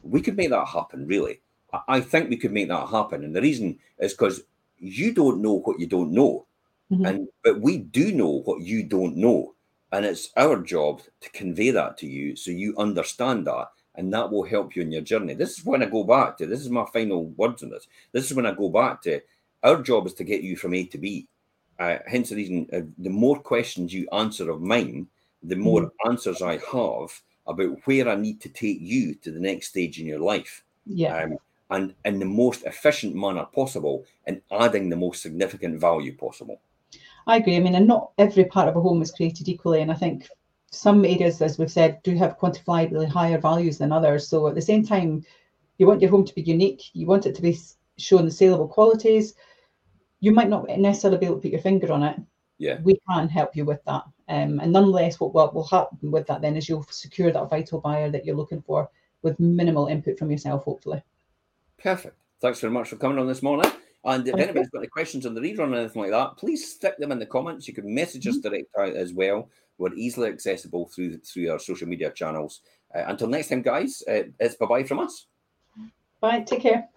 we could make that happen really I- i think we could make that happen and the reason is because you don't know what you don't know Mhm. and but we do know what you don't know and it's our job to convey that to you so you understand that and that will help you in your journey this is when i go back to this is my final words on this this is when i go back to our job is to get you from a to b uh, hence the reason uh, the more questions you answer of mine the more answers i have about where i need to take you to the next stage in your life Yeah. um, and in the most efficient manner possible and adding the most significant value possible I agree. I mean, and not every part of a home is created equally. And I think some areas, as we've said, do have quantifiably higher values than others. So at the same time, you want your home to be unique. You want it to be shown the saleable qualities. You might not necessarily be able to put your finger on it. Yeah. We can help you with that. Um, and nonetheless, what, what will happen with that then is you'll secure that vital buyer that you're looking for with minimal input from yourself, hopefully. Perfect. Thanks very much for coming on this morning. And if anybody's got any questions on the rerun or anything like that, please stick them in the comments. You can message us direct out as well. We're easily accessible through through our social media channels. Uh, until next time, guys, uh, it's bye bye from us. Bye. Take care.